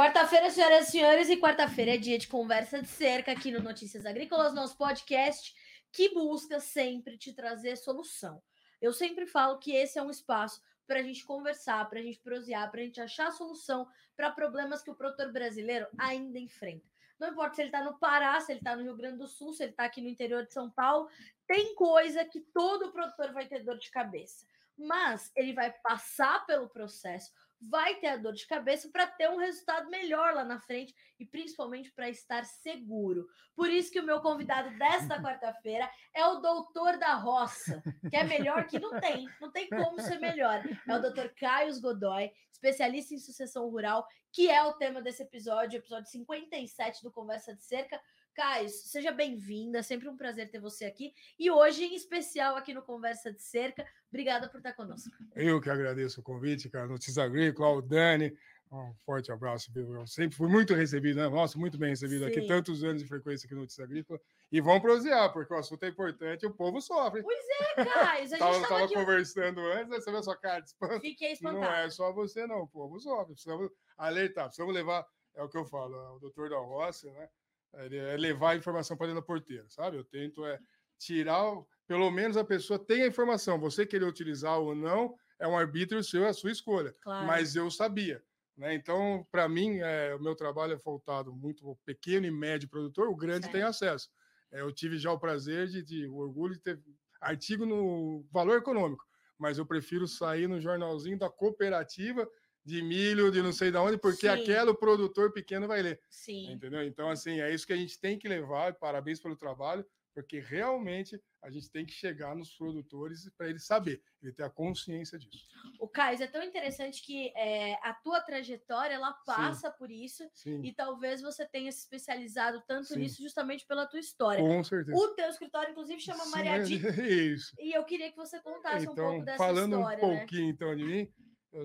Quarta-feira, senhoras e senhores, e quarta-feira é dia de conversa de cerca aqui no Notícias Agrícolas, nosso podcast que busca sempre te trazer solução. Eu sempre falo que esse é um espaço para a gente conversar, para a gente prosear, para a gente achar solução para problemas que o produtor brasileiro ainda enfrenta. Não importa se ele está no Pará, se ele está no Rio Grande do Sul, se ele está aqui no interior de São Paulo, tem coisa que todo produtor vai ter dor de cabeça. Mas ele vai passar pelo processo vai ter a dor de cabeça para ter um resultado melhor lá na frente e principalmente para estar seguro. Por isso que o meu convidado desta quarta-feira é o doutor da roça, que é melhor que não tem, não tem como ser melhor. É o doutor Caio Godoy, especialista em sucessão rural, que é o tema desse episódio, episódio 57 do Conversa de Cerca. Caio, seja bem-vinda, é sempre um prazer ter você aqui. E hoje, em especial, aqui no Conversa de Cerca, obrigada por estar conosco. Eu que agradeço o convite, cara. Notícia Agrícola, ao Dani, um forte abraço. Eu sempre fui muito recebido, né? Nossa, muito bem recebido Sim. aqui, tantos anos de frequência aqui no Notícia Agrícola. E vamos prosear, porque o assunto é importante e o povo sofre. Pois é, Caio. A gente tava, tava aqui... conversando antes, né? você viu a sua cara de espanto. Fiquei espantado. Não é só você, não. O povo sofre. Precisamos alertar, precisamos levar, é o que eu falo, o doutor da roça, né? É levar a informação para dentro da porteira, sabe? Eu tento é tirar, pelo menos a pessoa tem a informação. Você querer utilizar ou não é um arbítrio seu, é a sua escolha. Claro. Mas eu sabia. Né? Então, para mim, é, o meu trabalho é voltado muito pequeno e médio produtor, o grande é. tem acesso. É, eu tive já o prazer de, de, o orgulho de ter artigo no valor econômico, mas eu prefiro sair no jornalzinho da cooperativa de milho, de não sei de onde, porque Sim. aquele produtor pequeno vai ler. Sim. Entendeu? Então, assim, é isso que a gente tem que levar. Parabéns pelo trabalho, porque realmente a gente tem que chegar nos produtores para ele saber, ele ter a consciência disso. O Caio, é tão interessante que é, a tua trajetória ela passa Sim. por isso Sim. e talvez você tenha se especializado tanto Sim. nisso justamente pela tua história. Com certeza. O teu escritório, inclusive, chama Maria Dita. Isso. E eu queria que você contasse então, um pouco dessa falando história. Falando um pouquinho, né? então, de mim,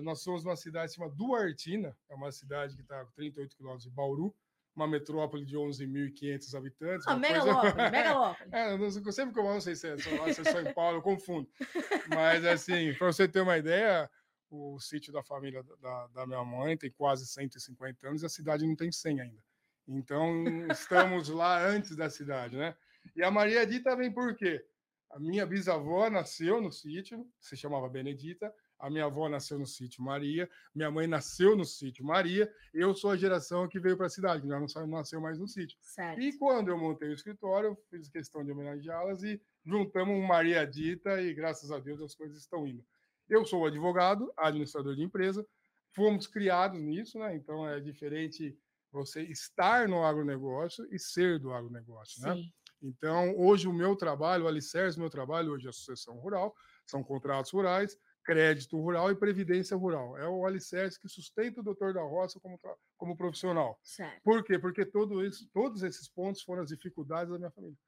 nós somos uma cidade chamada Duartina, é uma cidade que está a 38 quilômetros de Bauru, uma metrópole de 11.500 habitantes. Ah, megalópole, coisa... megalópole. é, sempre que eu não sei se é, só, se é só em Paulo, eu confundo. Mas, assim, para você ter uma ideia, o sítio da família da, da, minha mãe tem quase 150 anos e a cidade não tem 100 ainda. Então, estamos lá antes da cidade, né? E a Maria Dita vem por quê? A minha bisavó nasceu no sítio, se chamava Benedita, a minha avó nasceu no sítio Maria, minha mãe nasceu no sítio Maria, eu sou a geração que veio para a cidade, que já não nasceu mais no sítio. Certo. E quando eu montei o escritório, eu fiz questão de homenageá-las e juntamos um Maria Dita e graças a Deus as coisas estão indo. Eu sou advogado, administrador de empresa, fomos criados nisso, né? Então é diferente você estar no agronegócio e ser do agronegócio? Sim. né? Então, hoje o meu trabalho, o alicerce do meu trabalho hoje é a sucessão rural, são contratos rurais, crédito rural e previdência rural. É o alicerce que sustenta o doutor da roça como, como profissional. Certo. Por quê? Porque todo isso, todos esses pontos foram as dificuldades da minha família.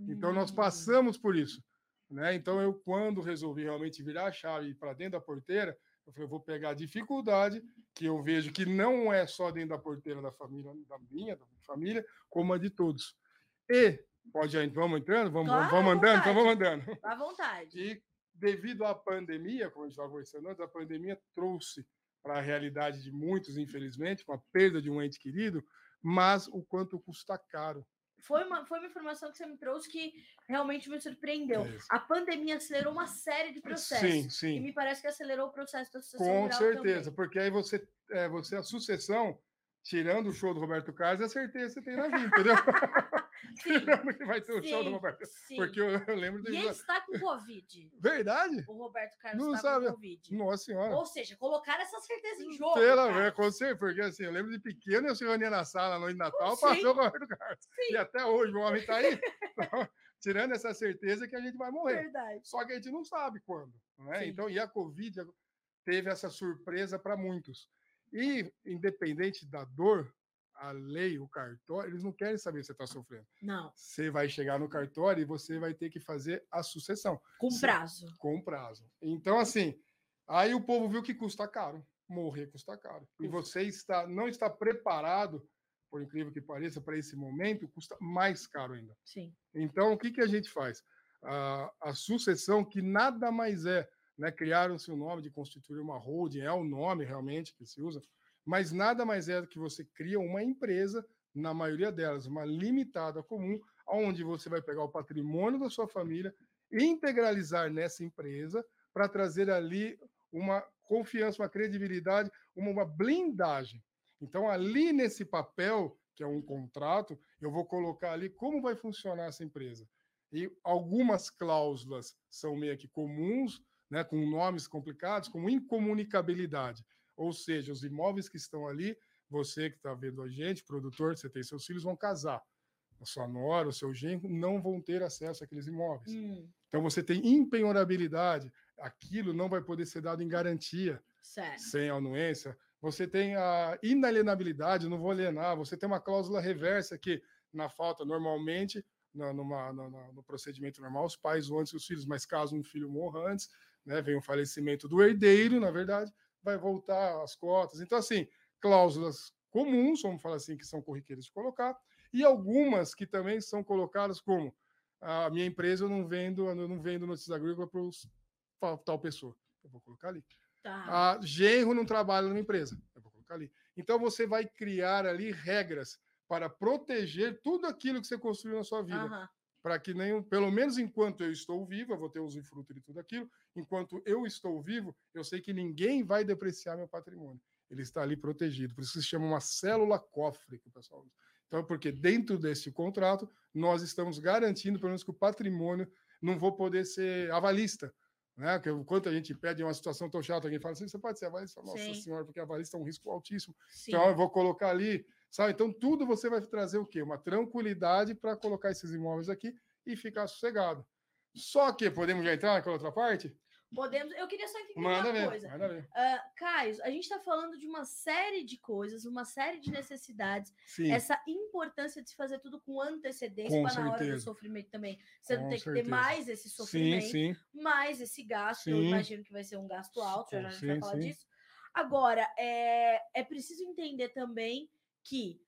Então, nós hum. passamos por isso. Né? Então, eu, quando resolvi realmente virar a chave para dentro da porteira, eu falei, eu vou pegar a dificuldade que eu vejo que não é só dentro da porteira da família, da minha, da minha família, como a de todos. E, pode ir, vamos entrando? Vamos, claro, vamos andando? Então vamos andando. À vontade. E devido à pandemia, como a gente estava conversando antes, a pandemia trouxe para a realidade de muitos, infelizmente, com a perda de um ente querido, mas o quanto custa caro. Foi uma, foi uma informação que você me trouxe que realmente me surpreendeu. É a pandemia acelerou uma série de processos. Sim, sim. E me parece que acelerou o processo da sucessão. Com certeza, também. porque aí você, é, você, a sucessão, tirando o show do Roberto Carlos, é certeza que você tem na vida, entendeu? que vai ter o sim, show do Roberto. Sim. Porque eu, eu lembro de. E ele está com Covid. Verdade? O Roberto Carlos não está sabe. com Covid. Nossa Senhora. Ou seja, colocar essa certeza em jogo. Pela ver, com certeza, porque assim, eu lembro de pequeno, eu se reunia na sala na noite de Natal, sim. passou o Roberto Carlos. Sim. E até hoje o homem está aí. Então, tirando essa certeza que a gente vai morrer. Verdade. Só que a gente não sabe quando. Né? Então, e a Covid teve essa surpresa para muitos. E, independente da dor, a lei, o cartório, eles não querem saber se você está sofrendo. Não. Você vai chegar no cartório e você vai ter que fazer a sucessão. Com prazo. Com prazo. Então, assim, aí o povo viu que custa caro. Morrer custa caro. E você está, não está preparado, por incrível que pareça, para esse momento, custa mais caro ainda. Sim. Então, o que, que a gente faz? A, a sucessão, que nada mais é, né? Criaram-se o nome de constituir uma holding, é o nome realmente que se usa Mas nada mais é do que você cria uma empresa, na maioria delas, uma limitada comum, onde você vai pegar o patrimônio da sua família, integralizar nessa empresa, para trazer ali uma confiança, uma credibilidade, uma, uma blindagem. Então, ali nesse papel, que é um contrato, eu vou colocar ali como vai funcionar essa empresa. E algumas cláusulas são meio que comuns, né, com nomes complicados, como incomunicabilidade. Ou seja, os imóveis que estão ali, você que está vendo a gente, produtor, você tem seus filhos, vão casar. A sua nora, o seu genro não vão ter acesso àqueles imóveis. Hum. Então você tem impenhorabilidade, aquilo não vai poder ser dado em garantia, certo. sem anuência. Você tem a inalienabilidade, não vou alienar. Você tem uma cláusula reversa que, na falta, normalmente, no, numa, no, no procedimento normal, os pais vão antes dos filhos, mas caso um filho morra antes, né, vem o falecimento do herdeiro, na verdade, vai voltar as cotas. Então, assim, cláusulas comuns, vamos falar assim, que são corriqueiras de colocar, e algumas que também são colocadas como a minha empresa eu não vendo, eu não vendo notícias agrícolas para tal pessoa. Eu vou colocar ali. Tá. A genro não trabalha numa empresa. Eu vou colocar ali. Então você vai criar ali regras para proteger tudo aquilo que você construiu na sua vida. Uhum para que nem, pelo menos enquanto eu estou vivo, eu vou ter usufruto de tudo aquilo, enquanto eu estou vivo, eu sei que ninguém vai depreciar meu patrimônio. Ele está ali protegido. Por isso se chama uma célula cofre que o pessoal usa. Então, porque dentro desse contrato, nós estamos garantindo, pelo menos, que o patrimônio não vou poder ser avalista. Né? Que quanto a gente pede uma situação tão chata, alguém fala assim, você pode ser avalista? Nossa Sim. senhora, porque avalista é um risco altíssimo. Sim. Então, eu vou colocar ali Sabe? Então, tudo você vai trazer o quê? Uma tranquilidade para colocar esses imóveis aqui e ficar sossegado. Só que podemos já entrar naquela outra parte? Podemos. Eu queria só entender manda uma ver, coisa. Manda ver. Uh, Caio, a gente está falando de uma série de coisas, uma série de necessidades. Sim. Essa importância de se fazer tudo com antecedência para na hora do sofrimento também. Você com não tem certeza. que ter mais esse sofrimento, sim, sim. mais esse gasto. Sim. Eu imagino que vai ser um gasto alto, já a gente vai falar disso. Agora, é, é preciso entender também que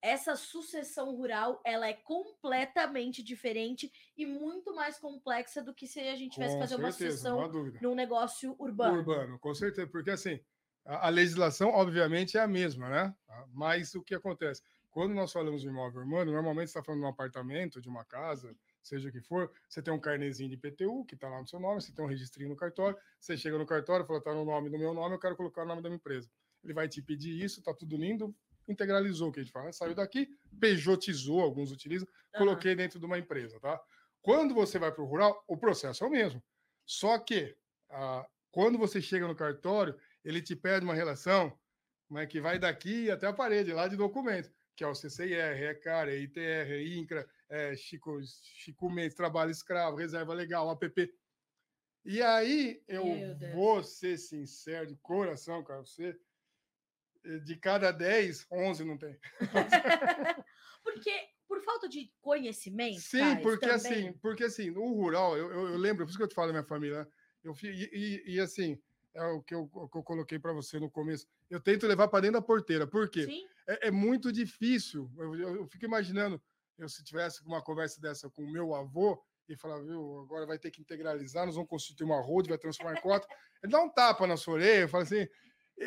essa sucessão rural ela é completamente diferente e muito mais complexa do que se a gente tivesse com fazer certeza, uma sucessão num negócio urbano. Urbano, com certeza, porque assim a, a, legislação obviamente é a mesma, né? Tá? Mas o que acontece quando nós falamos de imóvel urbano, normalmente está falando de um apartamento, de uma casa, seja o que for, você tem um carnezinho de IPTU que está lá no seu nome, você tem um registrinho no cartório, você chega no cartório, fala, está no nome do meu nome, eu quero colocar o nome da minha empresa. Ele vai te pedir isso, está tudo lindo, integralizou, que a gente fala, saiu daqui, pejotizou, alguns utilizam, uhum. coloquei dentro de uma empresa, tá? Quando você vai para o rural, o processo é o mesmo. Só que ah, quando você chega no cartório, ele te pede uma relação é que vai daqui até a parede, lá de documento, que é o CCIR, é CAR, é ITR, é INCRA, é Chico, Chico Mendes, Trabalho Escravo, Reserva Legal, APP. E aí, eu vou ser sincero de coração, cara, você de cada 10, 11 não tem. porque por falta de conhecimento. Sim, porque também... assim, porque assim, no rural, eu, eu, eu, lembro, por isso que eu te falo da minha família, né? eu e, e, e assim, é o que eu, o que eu coloquei para você no começo. Eu tento levar para dentro da porteira, por quê? É, é, muito difícil. Eu, eu, eu, fico imaginando, eu se tivesse uma conversa dessa com o meu avô e falar, viu, agora vai ter que integralizar, nós vamos constituir uma road, vai transformar em cota. Ele dá um tapa na sua orelha, fala assim.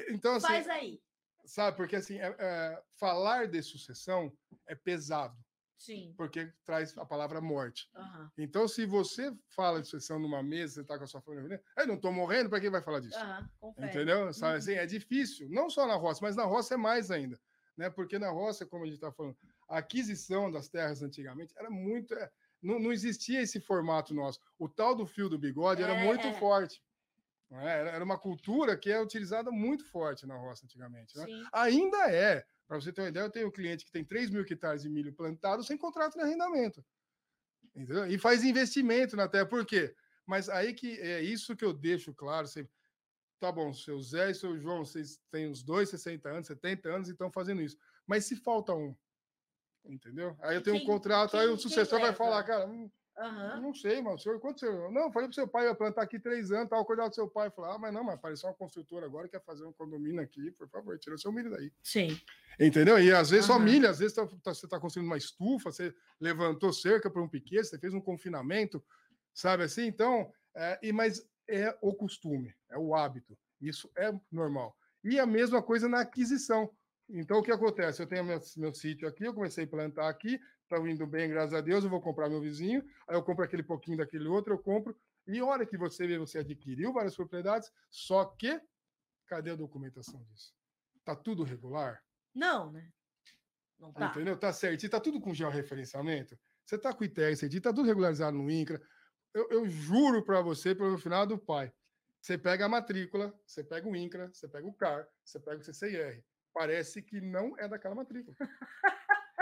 Então, assim, Faz aí. Sabe, porque assim, é, é, falar de sucessão é pesado. Sim. Porque traz a palavra morte. Uhum. Então, se você fala de sucessão numa mesa, você está com a sua família, eu não estou morrendo, para quem vai falar disso? Uhum, Entendeu? Sabe, uhum. assim, é difícil, não só na roça, mas na roça é mais ainda. Né? Porque na roça, como a gente está falando, a aquisição das terras antigamente era muito. É, não, não existia esse formato nosso. O tal do fio do bigode é, era muito forte. É? Era uma cultura que é utilizada muito forte na roça antigamente. Né? Ainda é. Para você ter uma ideia, eu tenho um cliente que tem 3 mil hectares de milho plantado sem contrato de arrendamento. Entendeu? E faz investimento na terra. Por quê? Mas aí que é isso que eu deixo claro sempre. Tá bom, seu Zé e seu João, vocês têm uns dois, 60 anos, 70 anos e estão fazendo isso. Mas se falta um, entendeu? Aí eu tenho quem, um contrato, quem, aí o sucessor vai falar, cara, hum, Uhum. Não sei, mas o senhor, quanto senhor? Não, falei pro seu pai, ia plantar aqui três anos, tava cuidando do seu pai. Falei, ah, mas não, mas apareceu uma construtora agora que quer fazer um condomínio aqui, por favor, tira o seu milho daí. Sim. Entendeu? E às vezes uhum. só milho, às vezes tá, tá, você está construindo uma estufa, você levantou cerca para um piquete, você fez um confinamento, sabe assim? Então, é, e, mas é o costume, é o hábito. Isso é normal. E a mesma coisa na aquisição. Então, o que acontece? Eu tenho meu, meu sítio aqui, eu comecei a plantar aqui, está indo bem, graças a Deus, eu vou comprar meu vizinho, aí eu compro aquele pouquinho daquele outro, eu compro, e hora que você vê, você adquiriu várias propriedades, só que, cadê a documentação disso? Está tudo regular? Não, né? Não tá. Entendeu? Tá certinho, tá tudo com georreferenciamento. Você tá com o ITER certinho, tá tudo regularizado no INCRA. Eu, eu juro para você, pelo final do pai, você pega a matrícula, você pega o INCRA, você pega o CAR, você pega o CCIR. Parece que não é daquela matrícula.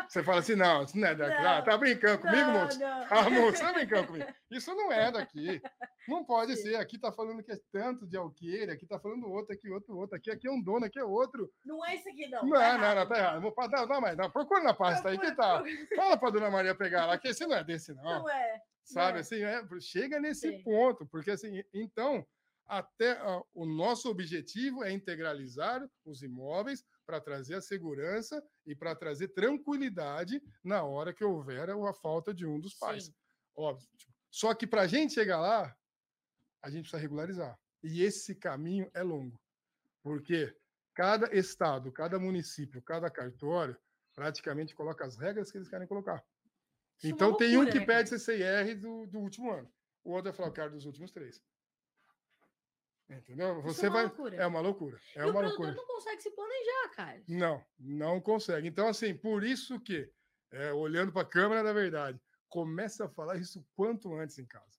Você fala assim, não, isso não é daqui. Não, ah, tá brincando comigo, não, moço? Não. Ah, moço, tá brincando comigo. Isso não é daqui. Não pode Sim. ser. Aqui tá falando que é tanto de alqueire, aqui tá falando outro, aqui outro, outro. Aqui, aqui é um dono, aqui é outro. Não é esse aqui, não. Não, tá não, não, tá errado. Vou, não, não, mas não, procura na pasta aí que tá. Fala pra dona Maria pegar lá, que esse não é desse, não. Não é. Sabe, é. assim, é, chega nesse Sim. ponto, porque assim, então, até uh, o nosso objetivo é integralizar os imóveis para trazer a segurança e para trazer tranquilidade na hora que houver a falta de um dos pais. Sim. Óbvio. Tipo, só que para a gente chegar lá, a gente precisa regularizar. E esse caminho é longo. Porque cada estado, cada município, cada cartório praticamente coloca as regras que eles querem colocar. Isso é então, é tem um que né, pede CCIR do, do último ano, o outro é quero dos últimos três. Entendeu? Você é vai. Loucura. É uma loucura. É e uma o loucura. não consegue se planejar, cara. Não, não consegue. Então, assim, por isso que, é, olhando para a câmera da verdade, começa a falar isso quanto antes em casa.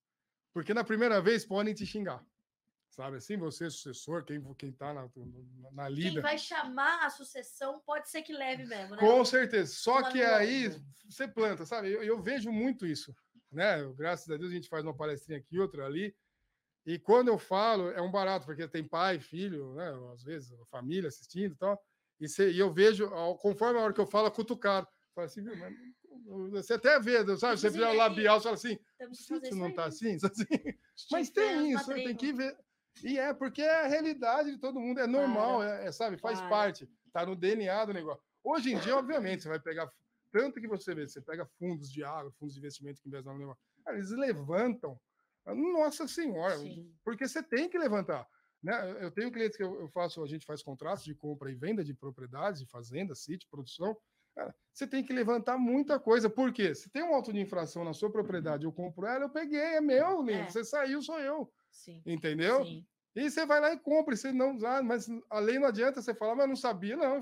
Porque na primeira vez podem te xingar. Sabe assim, você, sucessor, quem, quem tá na, na lida. Quem vai chamar a sucessão pode ser que leve mesmo, né? Com certeza. Só uma que aí você planta, sabe? Eu, eu vejo muito isso. Né? Graças a Deus a gente faz uma palestrinha aqui, outra ali. E quando eu falo, é um barato, porque tem pai, filho, né? às vezes, família assistindo e tal. E, e eu vejo, conforme a hora que eu falo, cutucado. Fala assim, viu, mas você até vê, sabe? Você vê o labial, você fala assim, isso não está assim, assim. Mas tem isso, tem que ver. E é porque é a realidade de todo mundo, é normal, é, é, sabe? Faz parte, tá no DNA do negócio. Hoje em dia, obviamente, você vai pegar tanto que você vê, você pega fundos de água, fundos de investimento que investem no negócio, eles levantam nossa Senhora, Sim. porque você tem que levantar. Né? Eu tenho clientes que eu faço, a gente faz contratos de compra e venda de propriedades, de fazenda, sítio, produção. Cara, você tem que levantar muita coisa. Por quê? Se tem um auto de infração na sua propriedade, eu compro ela, eu peguei, é meu, lindo. É. Você saiu, sou eu. Sim. Entendeu? Sim. E você vai lá e compra, você não ah, mas a lei não adianta você falar, mas não sabia, não.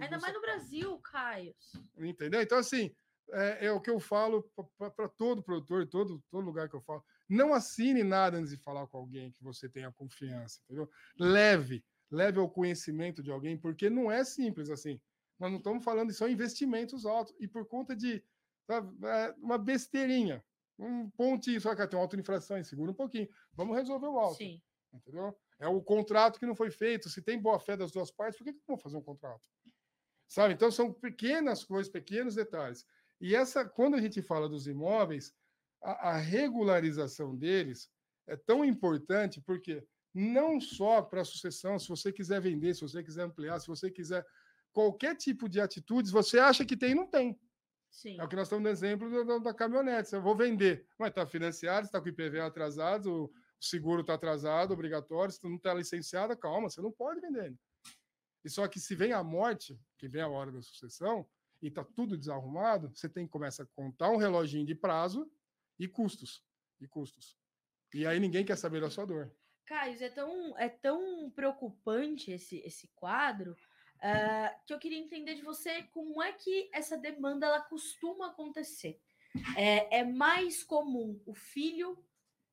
Ainda mais no Brasil, Caio. Entendeu? Então, assim, é, é o que eu falo para todo produtor, todo, todo lugar que eu falo. Não assine nada antes de falar com alguém que você tenha confiança, entendeu? Leve, leve ao conhecimento de alguém, porque não é simples assim. Nós não estamos falando, são investimentos altos. E por conta de sabe, é uma besteirinha, um pontinho, só que tem uma auto-infração, segura um pouquinho. Vamos resolver o alto. Sim. Entendeu? É o contrato que não foi feito. Se tem boa fé das duas partes, por que, que vão fazer um contrato? Sabe? Então são pequenas coisas, pequenos detalhes. E essa, quando a gente fala dos imóveis, a, a regularização deles é tão importante porque não só para a sucessão, se você quiser vender, se você quiser ampliar, se você quiser qualquer tipo de atitudes, você acha que tem e não tem. Sim. É o que nós estamos no exemplo da, da caminhonete. Eu vou vender, mas está financiado, está com o IPVA atrasado, o seguro está atrasado, obrigatório, se não está licenciada, calma, você não pode vender. E só que se vem a morte, que vem a hora da sucessão, e está tudo desarrumado, você tem que começar a contar um reloginho de prazo e custos. E custos. E aí ninguém quer saber da sua dor. Caio, é tão, é tão preocupante esse, esse quadro uh, que eu queria entender de você como é que essa demanda ela costuma acontecer. É, é mais comum o filho,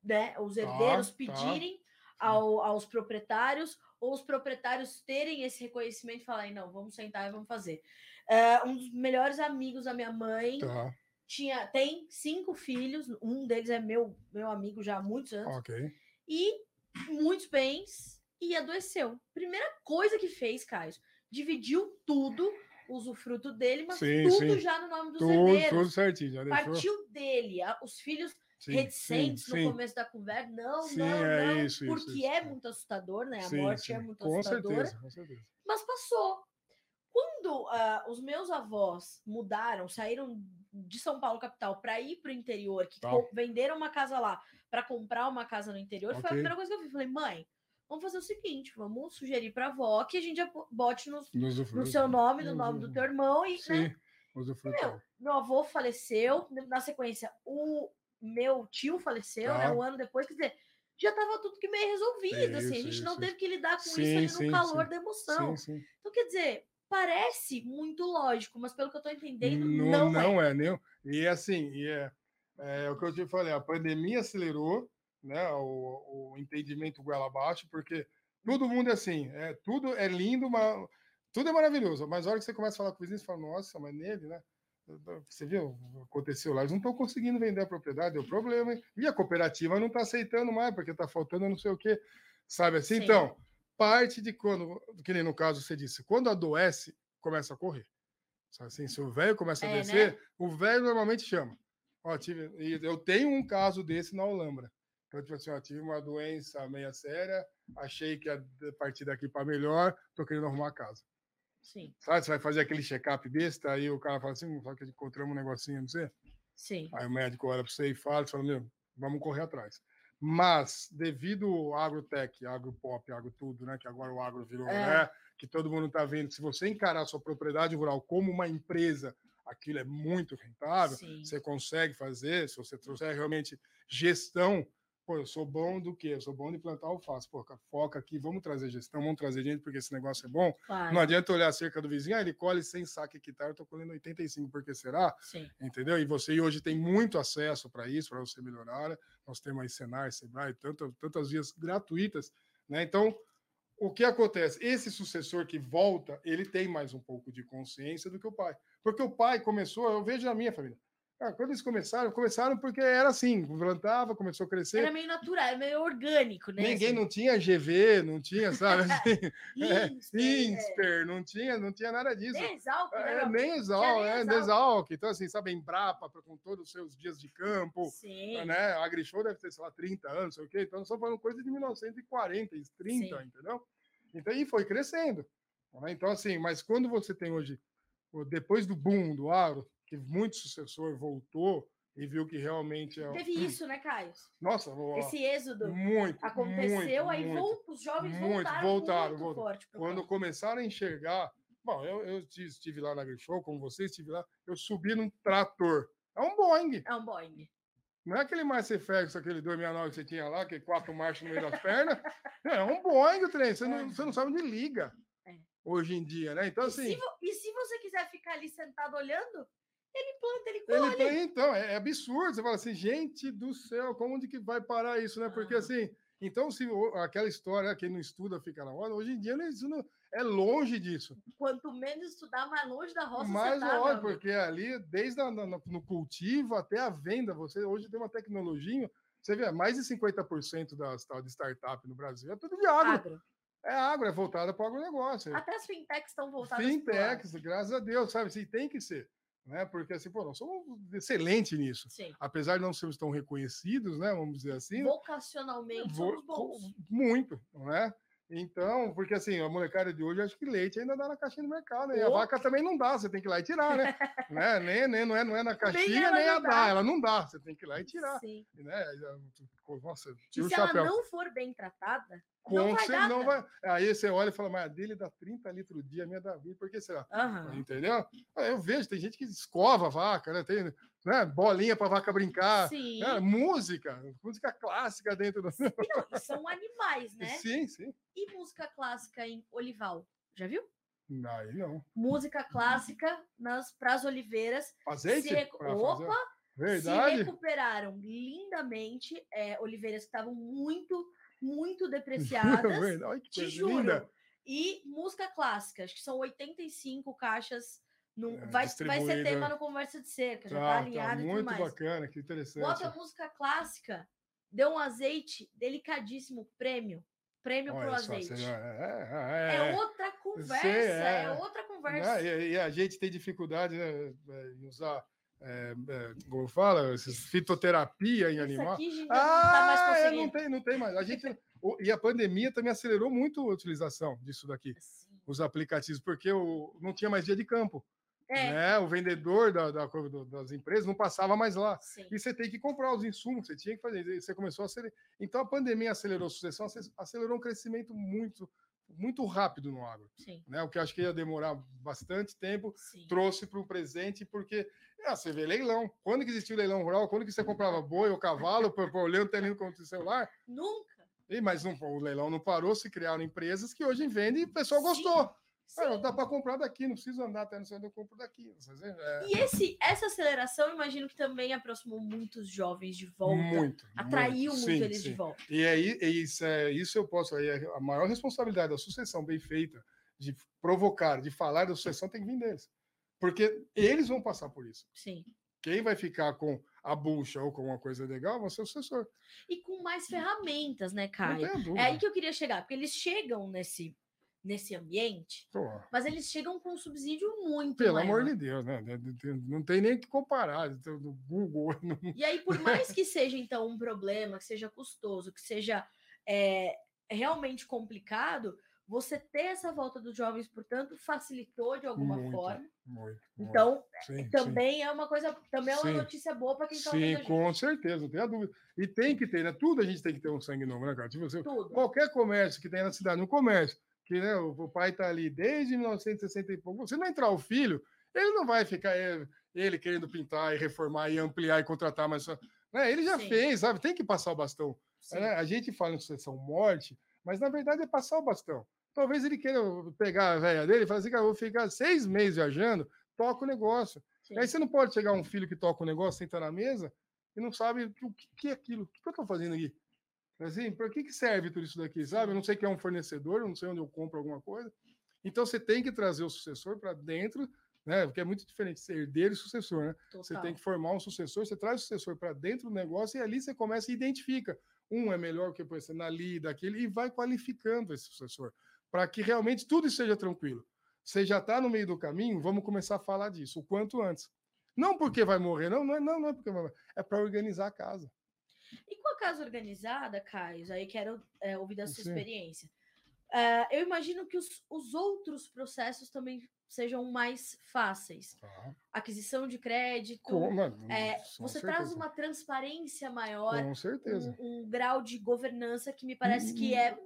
né, os tá, herdeiros tá, pedirem tá. Ao, aos proprietários ou os proprietários terem esse reconhecimento e falarem, não, vamos sentar e vamos fazer. Uh, um dos melhores amigos da minha mãe tá tinha, tem cinco filhos, um deles é meu, meu amigo já há muitos anos. Ok. E muitos bens e adoeceu. Primeira coisa que fez, Caio, dividiu tudo, usufruto dele, mas sim, tudo sim. já no nome dos tudo, herdeiros. Tudo certinho, já deixou. Partiu dele. Os filhos sim, reticentes no começo da conversa. Não, não, é não. Isso, porque isso, é muito assustador, né? A morte é muito com assustadora. Certeza, com certeza. Mas passou. Quando uh, os meus avós mudaram, saíram de São Paulo capital para ir para o interior, que venderam uma casa lá para comprar uma casa no interior, okay. foi a primeira coisa que eu fiz. Falei, mãe, Vamos fazer o seguinte, vamos sugerir para a avó que a gente bote no, No seu nome, no No nome do teu irmão e, né? Sim, usufruto. Meu, meu avô faleceu, na sequência, o meu tio faleceu, né? Tá. Um ano depois, quer dizer, já estava tudo que meio resolvido, assim, a Isso, gente não isso, teve que lidar com isso Sim, sim, no calor sim. da emoção. Sim, sim. Então, quer dizer, parece muito lógico, mas pelo que eu tô entendendo, Não, não, é. não é. nem E assim, e é, é o que eu te falei, a pandemia acelerou né, o, o entendimento goela abaixo, porque todo mundo é assim, é, tudo é lindo, mas, tudo é maravilhoso, mas a hora que você começa a falar com o vizinho, você fala, nossa, mas nele, né? Você viu? Aconteceu lá, eles não estão conseguindo vender a propriedade, deu problema. hein? E a cooperativa não está aceitando mais, porque está faltando não sei o quê. Sabe assim? Sim. Então, parte de quando, que nem no caso você disse, quando adoece, começa a correr. Sabe assim, se o velho começa a É, né? descer, o velho normalmente chama. Ó, tive, eu tenho um caso desse na Olambra. Então, tipo assim, ó, tive uma doença meia séria, achei que ia partir daqui para melhor, tô querendo arrumar a casa. Sim, Sabe, você vai fazer aquele check-up besta, aí o cara fala assim, só que encontramos um negocinho, não sei. sim. Aí o médico olha para você e fala, você fala, meu, vamos correr atrás. Mas, devido ao agrotech, agropop, agro tudo, né? Que agora o agro virou, É. né? Que todo mundo está vendo. Se você encarar a sua propriedade rural como uma empresa, aquilo é muito rentável. Sim. Você consegue fazer, se você trouxer realmente gestão. Pô, eu sou bom do quê? Eu sou bom de plantar alface. Pô, foca aqui, vamos trazer gestão, vamos trazer gente, porque esse negócio é bom. Claro. Não adianta olhar a cerca do vizinho, ah, ele colhe 100 sacos hectare, eu tô colhendo 85, porque será? Sim. entendeu? E você hoje tem muito acesso para isso, para você melhorar. Nós temos aí Senar, Sebrae, tantas, tantas vias gratuitas, né? Então, o que acontece? Esse sucessor que volta, ele tem mais um pouco de consciência do que o pai. Porque o pai começou, eu vejo na minha família. Cara, quando eles começaram, começaram porque era assim, plantava, começou a crescer. Era meio natural, era meio orgânico, né? Ninguém assim. não tinha GV, não tinha, sabe? Assim, é, Insper, Insper, não tinha, não tinha nada disso. Nem né? É, nem exal, nem é, Exalc. Exalc. Então, assim, sabe, Embrapa, com todos os seus dias de campo, Sim. né? A AgriShow deve ter, sei lá, 30 anos, sei o quê. Então, nós estamos falando coisa de 1940, 30, Sim. entendeu? Então, e foi crescendo. né? Então, assim, mas quando você tem hoje, depois do boom do agro, que muito sucessor voltou e viu que realmente é. Teve isso, né, Caio? Nossa, ó, Esse êxodo muito. aconteceu, muito, aí muito. os jovens muito, voltaram, voltaram, muito voltaram. forte. quando começaram a enxergar. Bom, eu, eu esti- estive lá na AgriShow, como você estive lá, eu subi num trator. É um Boeing. É um Boeing. Não é aquele Marcia Ferguson, aquele 269 que você tinha lá, que é quatro marchas no meio das pernas. É um Boeing o trem. Você não, você não sabe onde liga. É. Hoje em dia, né? Então, E, assim. se, e se você quiser ficar ali sentado olhando, ele planta, ele Ele colhe. tem, então, é, é absurdo. Você fala assim, gente do céu, como de que vai parar isso, né? Porque Ah. assim, então, se aquela história, quem não estuda fica na roda, hoje em dia isso não, é longe disso. Quanto menos estudar, mais longe da roça Mais você tá, longe, porque ali, desde a, na- no cultivo até a venda, você hoje tem uma tecnologia. Você vê, mais de 50% das tal de startup no Brasil é tudo de agro. Agro. É agro, é voltada para o agronegócio. Até as fintechs estão voltadas agro. Fintechs, graças a Deus, sabe? Assim, tem que ser. Né? Porque assim, pô, nós somos excelentes nisso. Sim. Apesar de não sermos tão reconhecidos, né? Vamos dizer assim. Vocacionalmente vou- somos bons. Muito, não é? Então, porque assim, a molecada de hoje acho que leite ainda dá na caixinha do mercado, né? E a vaca também não dá, você tem que ir lá e tirar, né? né? Nem, nem, não, é, não é na caixinha, ela nem a dá. dá. ela não dá, você tem que ir lá e tirar. Sim. Né? Nossa, E se ela não for bem tratada, não vai dar. não vai. Aí você olha e fala, mas a dele dá 30 litros por dia, a minha dá 20, por que será? Aham. Entendeu? Eu vejo, tem gente que escova a vaca, né? Tem né? bolinha para vaca brincar. Né? Música, música clássica dentro do. Não, são animais, né? Sim, sim. E música clássica em Olival? Já viu? Aí não. Música clássica nas pras oliveiras. Azeite? Se Pra Opa! fazer- Se Verdade? recuperaram lindamente é, oliveiras que estavam muito, muito depreciadas. Verdade. Olha que te juro. linda. E música clássica, acho que são 85 caixas. No, É, vai, vai ser tema no Conversa de Cerca, já tá, Tá, alinhado tá e tudo muito mais. bacana, que interessante. Bota música clássica, deu um azeite delicadíssimo, prêmio. Prêmio pro Olha só, azeite. é, É, é, é. outra conversa, é. é, outra conversa. Né? E, e a gente tem dificuldade né, é, em usar, é, é, como fala, fitoterapia em animal. aqui não tá Ah, conseguindo. não tem, não tem mais. A gente, e a pandemia também acelerou muito a utilização disso daqui, Sim. os aplicativos, porque o, não tinha mais dia de campo. É. Né? O vendedor da, da- das empresas não passava mais lá. Sim. E você tem que comprar os insumos, você tinha que fazer. Você começou a acelerar. Então a pandemia acelerou a sucessão, ace- acelerou um crescimento muito, muito rápido no agro. Sim. Né? O que eu acho que ia demorar bastante tempo, Sim. trouxe para o presente, porque ah, você vê leilão. Quando que existiu leilão rural? Quando que você comprava boi ou cavalo, por, por olhando tendo com o celular? Nunca. E, mas não, o leilão não parou, se criaram empresas que hoje vendem e o pessoal Sim. gostou. Ah, dá para comprar daqui, não preciso andar até sei onde eu compro daqui. Vê? É, E esse, essa aceleração, eu imagino que também aproximou muitos jovens de volta. muito. Atraiu muito, Sim, eles sim. de volta. E aí, isso, é, isso eu posso. Aí é a maior responsabilidade da sucessão bem feita, de provocar, de falar da sucessão, tem que vir deles. Porque eles vão passar por isso. Sim. Quem vai ficar com a bucha ou com uma coisa legal vai ser o sucessor. E com mais ferramentas, né, Caio? É aí que eu queria chegar, porque eles chegam nesse, nesse ambiente, mas eles chegam com um subsídio muito pelo maior. amor de Deus, né? Não tem nem o que comparar. então, No Google. não- E aí, por mais que seja, então, um problema, que seja custoso, que seja é, realmente complicado, você ter essa volta dos jovens, portanto, facilitou de alguma Muito, forma. Muito, muito. Então, Sim, sim. também é uma coisa, também é uma Sim. notícia boa para quem está a Sim, gente. com certeza, não tenha dúvida. E tem que ter, né? Tudo a gente tem que ter um sangue novo, né, cara? Tipo, você, Tudo. qualquer comércio que tem na cidade, um comércio, que né, o pai está ali desde 1960 e pouco, você não entrar o filho, ele não vai ficar ele, ele querendo pintar e reformar e ampliar e contratar mais. só- Né? Ele já Sim. fez, sabe? Tem que passar o bastão. Sim. né? A gente fala em sucessão morte, mas na verdade é passar o bastão. Talvez ele queira pegar a velha dele e falar assim, cara, eu vou ficar seis meses viajando, toca o negócio. Sim. Aí você não pode chegar um filho que toca o negócio, senta na mesa e não sabe o que, que é aquilo. O que eu estou fazendo aqui? Assim, para que, que serve tudo isso daqui? Sabe? Eu não sei quem é um fornecedor, eu não sei onde eu compro alguma coisa. Então você tem que trazer o sucessor para dentro, né? Porque é muito diferente ser herdeiro e sucessor, né? Você tem que formar um sucessor, você traz o sucessor para dentro do negócio e ali você começa e identifica. Um é melhor que você na lida, aquele, e vai qualificando esse sucessor, para que realmente tudo seja tranquilo. Você já está no meio do caminho, vamos começar a falar disso o quanto antes. Não porque vai morrer, não, não é, não, não é porque vai morrer, é para organizar a casa. E com a casa organizada, Caio, aí quero é, ouvir da sua Sim. experiência. Ah, eu imagino que os, os outros processos também sejam mais fáceis. Aquisição de crédito. Com, é, com você traz certeza. uma transparência maior, Com certeza. um, um grau de governança que me parece que é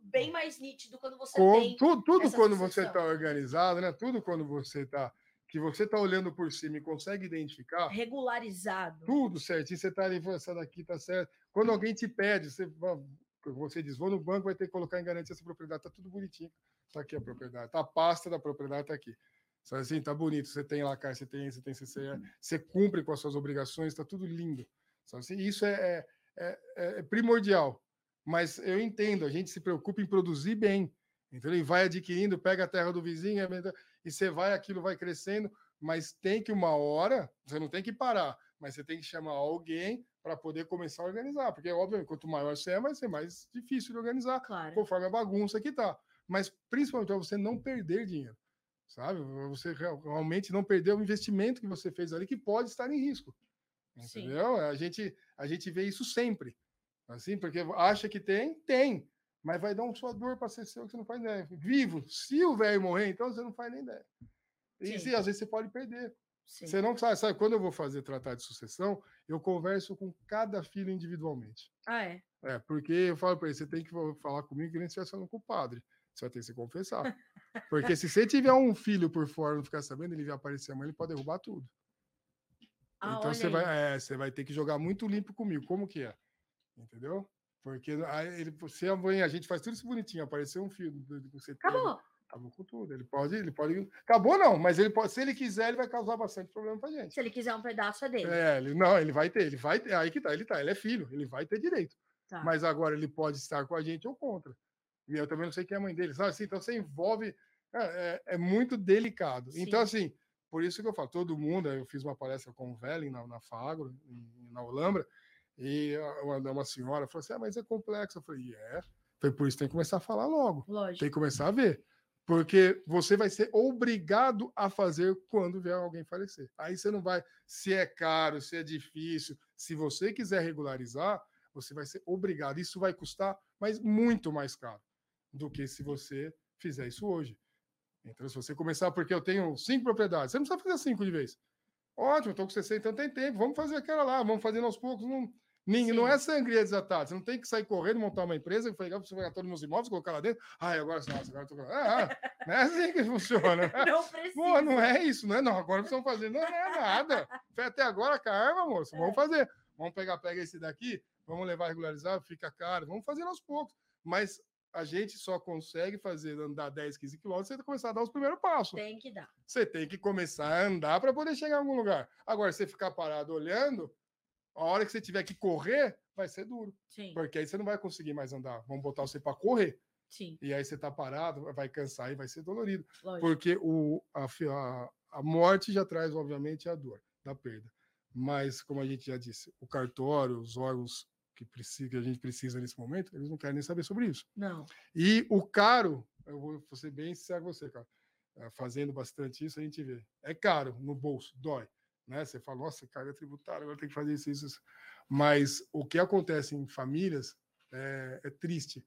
bem mais nítido quando você Com- tem. tudo quando você está organizado, né? Tudo quando você está que você está olhando por cima e consegue identificar regularizado. tudo certinho, você está ali, "Pô, essa daqui tá certo. Quando alguém te pede, você, você diz, vou no banco, vai ter que colocar em garantia essa propriedade, tá tudo bonitinho. Tá aqui a propriedade, tá a pasta da propriedade tá aqui. Sabe assim, tá bonito, você tem lá, cara, você tem, você tem CCE, você cumpre com as suas obrigações, tá tudo lindo. Sabe assim, isso é, é, é- é primordial. Mas eu entendo, a gente se preocupa em produzir bem. Então ele vai adquirindo, pega a terra do vizinho, e você vai, aquilo vai crescendo, mas tem que uma hora, você não tem que parar, mas você tem que chamar alguém para poder começar a organizar, porque óbvio, quanto maior você é, vai ser mais difícil de organizar, Claro. conforme a bagunça que tá. Mas principalmente para você não perder dinheiro, sabe? Você real- realmente não perder o investimento que você fez ali, que pode estar em risco. Sim. Entendeu? A gente, a gente vê isso sempre. Assim, porque acha que tem, tem. Mas vai dar um suador para ser seu que você não faz ideia. Vivo, se o velho morrer, então você não faz nem ideia. E Sim. se, às vezes você pode perder. Sim. Você não sabe, sabe, quando eu vou fazer tratar de sucessão, eu converso com cada filho individualmente. Ah, é. É, porque eu falo para ele, você tem que falar comigo que nem se estivesse falando com o padre. Você vai ter que se confessar. Porque se você tiver um filho por fora e não ficar sabendo, ele vai aparecer amanhã, ele pode derrubar tudo. Ah, então você aí. vai, é, você vai ter que jogar muito limpo comigo. Como que é? Entendeu? Porque aí ele, se amanhã a gente faz tudo isso bonitinho, apareceu um filho do- do que você Acabou. acabou com tudo. Ele pode, ele pode. Acabou não, mas ele pode, se ele quiser, ele vai causar bastante problema pra gente. Se ele quiser um pedaço é dele. É, ele, não, ele vai ter, ele vai ter. Aí que tá, ele tá, ele é filho, ele vai ter direito. Tá. Mas agora ele pode estar com a gente ou contra. E eu também não sei quem é a mãe dele, sabe? Assim, então você envolve. É, é- é muito delicado. Então, Sim. assim, por isso que eu falo, todo mundo. Eu fiz uma palestra com o Velling na, na Fagro, na Olambra, e uma, uma senhora falou assim: ah, mas é complexo. Eu falei: é. Foi por isso que tem que começar a falar logo. Lógico. Tem que começar a ver. Porque você vai ser obrigado a fazer quando vier alguém falecer. Aí você não vai, se é caro, se é difícil, se você quiser regularizar, você vai ser obrigado. Isso vai custar, mas muito mais caro do que se você fizer isso hoje. Então, se você começar, porque eu tenho cinco propriedades, você não precisa fazer cinco de vez. Ótimo, estou com 60, então tem tempo, vamos fazer aquela lá, vamos fazendo aos poucos. Não, ninguém, não é sangria desatada, você não tem que sair correndo, montar uma empresa, e pegar, pegar todos os meus imóveis, colocar lá dentro. Ai, agora, nossa, agora estou. Ah, não é assim que funciona. Não precisa. Pô, não é isso, não é? Não, agora precisamos fazer. Não, não é nada. Foi até agora com a arma, moço. Vamos fazer. Vamos pegar, pega esse daqui, vamos levar regularizado, fica caro, vamos fazer aos poucos. Mas a gente só consegue fazer andar 10, 15 quilômetros você começar a dar os primeiros passos. Tem que dar. Você tem que começar a andar para poder chegar em algum lugar. Agora, você ficar parado olhando, a hora que você tiver que correr, vai ser duro. Sim. Porque aí você não vai conseguir mais andar. Vamos botar você para correr. Sim. E aí você tá parado, vai cansar e vai ser dolorido. Lógico. Porque o, a, a, a morte já traz, obviamente, a dor da perda. Mas, como a gente já disse, o cartório, os órgãos que, precisa, que a gente precisa nesse momento, eles não querem nem saber sobre isso. Não. E o caro, eu vou vou ser bem sincero com você, cara, eh, fazendo bastante isso, a gente vê. É caro no bolso, dói. Né? Você fala, nossa, carga tributária, agora tem que fazer isso, isso, isso. Mas o que acontece em famílias é, é triste.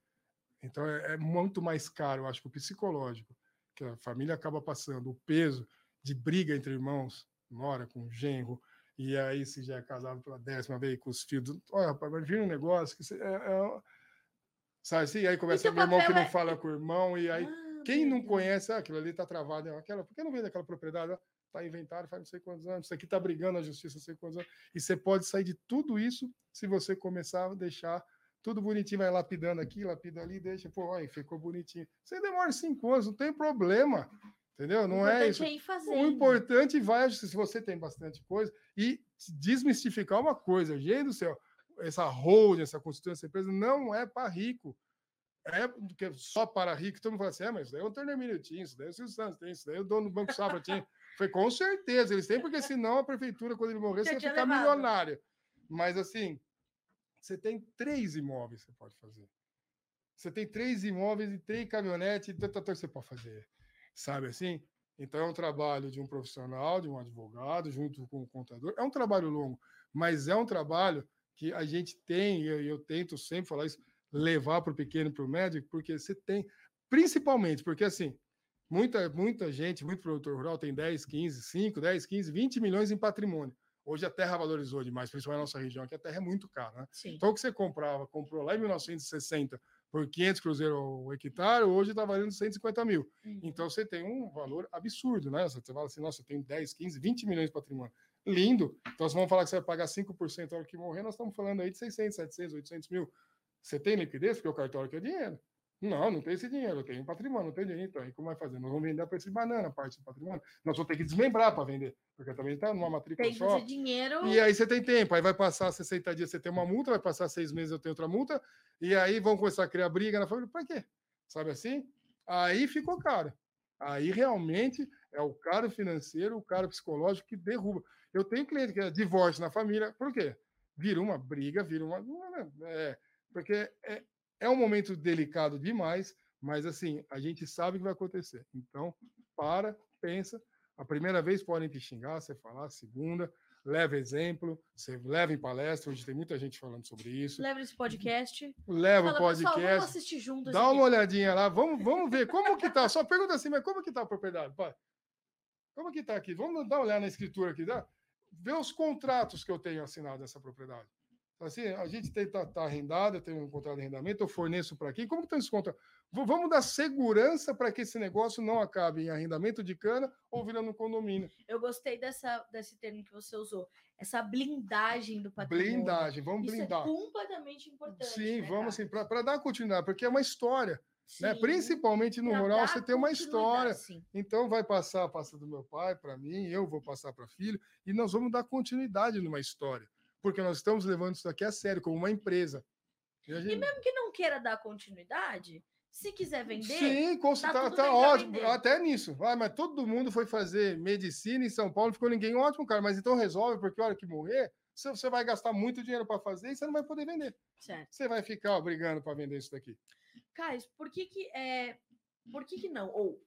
Então é, é muito mais caro, eu acho, que o psicológico, que a família acaba passando, o peso de briga entre irmãos, nora com genro, e aí se já é casado pela décima vez com os filhos, olha, rapaz, vai vir um negócio que você, é, é, sabe assim, aí começa a ver irmão que não é- fala com o irmão, e aí Ah, quem não conhece, ah, aquilo ali está travado, é aquela, por que não vende aquela propriedade? Ah, Tá inventário faz não sei quantos anos, isso aqui está brigando na justiça não sei quantos anos. E você pode sair de tudo isso se você começar a deixar tudo bonitinho, vai lapidando aqui, lapida ali, deixa, pô, aí ficou bonitinho. Você demora cinco anos, não tem problema, entendeu? Não é isso. é. O importante vai, se você tem bastante coisa, e desmistificar uma coisa, gente do céu, essa holding, essa constituição dessa empresa não é para rico. É só para rico, todo mundo fala assim, é, mas isso daí é o Turner Milho tinha, isso daí é o Silvio Santos tem, isso daí é o dono do Banco Safra tinha. Foi com certeza, eles têm, porque senão a prefeitura, quando ele morrer, você tinha ficar levado. milionário. Mas assim, você tem três imóveis que você pode fazer. Você tem três imóveis e três caminhonetes, e tanta coisa que você pode fazer. Sabe assim? Então é um trabalho de um profissional, de um advogado, junto com o contador. É um trabalho longo, mas é um trabalho que a gente tem, e eu, eu tento sempre falar isso, levar para o pequeno para o médio, porque você tem, principalmente, porque assim, muita, muita gente, muito produtor rural tem 10, 15, 5, 10, 15, 20 milhões em patrimônio. Hoje a terra valorizou demais, principalmente na nossa região, aqui a terra é muito cara, né? Então, o que você comprava, comprou lá em 1960 por 500 cruzeiros ao hectare, hoje está valendo 150 mil. Uhum. Então, você tem um valor absurdo, né? Você fala assim, nossa, eu tenho 10, 15, 20 milhões de patrimônio. Lindo. Então, se vamos falar que você vai pagar 5% na hora que morrer, nós estamos falando aí de 600, 700, 800 mil. Você tem liquidez? Porque o cartório quer dinheiro. Não, não tem esse dinheiro, eu tenho patrimônio, não tenho dinheiro. Então, aí como vai fazer? Nós vamos vender a preço de banana, parte do patrimônio. Nós vamos ter que desmembrar para vender, porque também está numa matrícula Tem só. dinheiro. E aí você tem tempo, aí vai passar 60 dias, você tem uma multa, vai passar seis meses, eu tenho outra multa, e aí vão começar a criar briga na família. Para quê? Sabe assim? Aí ficou caro. Aí realmente é o caro financeiro, o caro psicológico que derruba. Eu tenho cliente que é divórcio na família, por quê? Vira uma briga, vira uma. É, porque é, é um momento delicado demais, mas assim, a gente sabe o que vai acontecer. Então, para, pensa. A primeira vez podem te xingar, você falar, a segunda, leva exemplo, você leva em palestra, hoje tem muita gente falando sobre isso. Leva esse podcast. Leva o Fala, pessoal, vamos podcast, assistir juntos. dá uma olhadinha lá, vamos, vamos ver como que tá. Só pergunta assim, mas como que tá a propriedade, pai? Como que tá aqui? Vamos dar uma olhada na escritura aqui, dá? Ver os contratos que eu tenho assinado nessa propriedade. Assim, a gente tem tá, tá arrendado, eu tenho um contrato de arrendamento, eu forneço para quem? Como que estão esses contratos? Vamos dar segurança para que esse negócio não acabe em arrendamento de cana ou virando um condomínio. Eu gostei dessa, desse termo que você usou. Essa blindagem do patrimônio. Blindagem, vamos Isso blindar. é completamente importante. Sim, né, vamos assim, para dar continuidade, porque é uma história, né? Principalmente no rural, você tem uma história. sim. Então vai passar, passa do meu pai para mim, eu vou passar para filho, e nós vamos dar continuidade numa história, porque nós estamos levando isso aqui a sério, como uma empresa. E a E gente- mesmo que não queira dar continuidade, se quiser vender, Sim, com- tá tá, tá ótimo, vender. até nisso. Ah, mas todo mundo foi fazer medicina em São Paulo, ficou ninguém ótimo, cara. Mas então resolve, porque a hora que morrer, você vai gastar muito dinheiro para fazer e você não vai poder vender. certo. Você vai ficar ó, brigando para vender isso daqui. Caio, por que que é, por que que não? Ou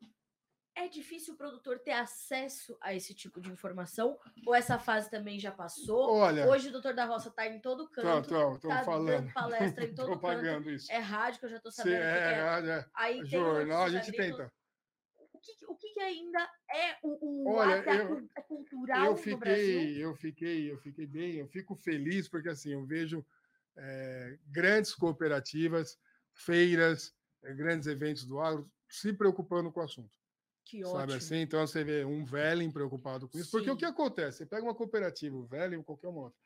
é difícil o produtor ter acesso a esse tipo de informação? Ou essa fase também já passou? Olha, Hoje o doutor da Roça está em todo canto, tô, tô tá falando. dando palestra em todo canto. pagando isso. É rádio que eu já Sim, sabendo é. é, é, Aí é. tem Jornal, a gente agrícolas. tenta. O que, o que, ainda é o, o Olha, é eu- é cultural eu no Brasil? fiquei, eu fiquei, eu fiquei bem, eu fico feliz porque assim eu vejo eh, grandes cooperativas, feiras, eh, grandes eventos do agro se preocupando com o assunto, Que sabe ótimo. assim? Então você vê um Velling preocupado com isso, porque o Sim. que acontece? Você pega uma cooperativa, o ou qualquer uma outra,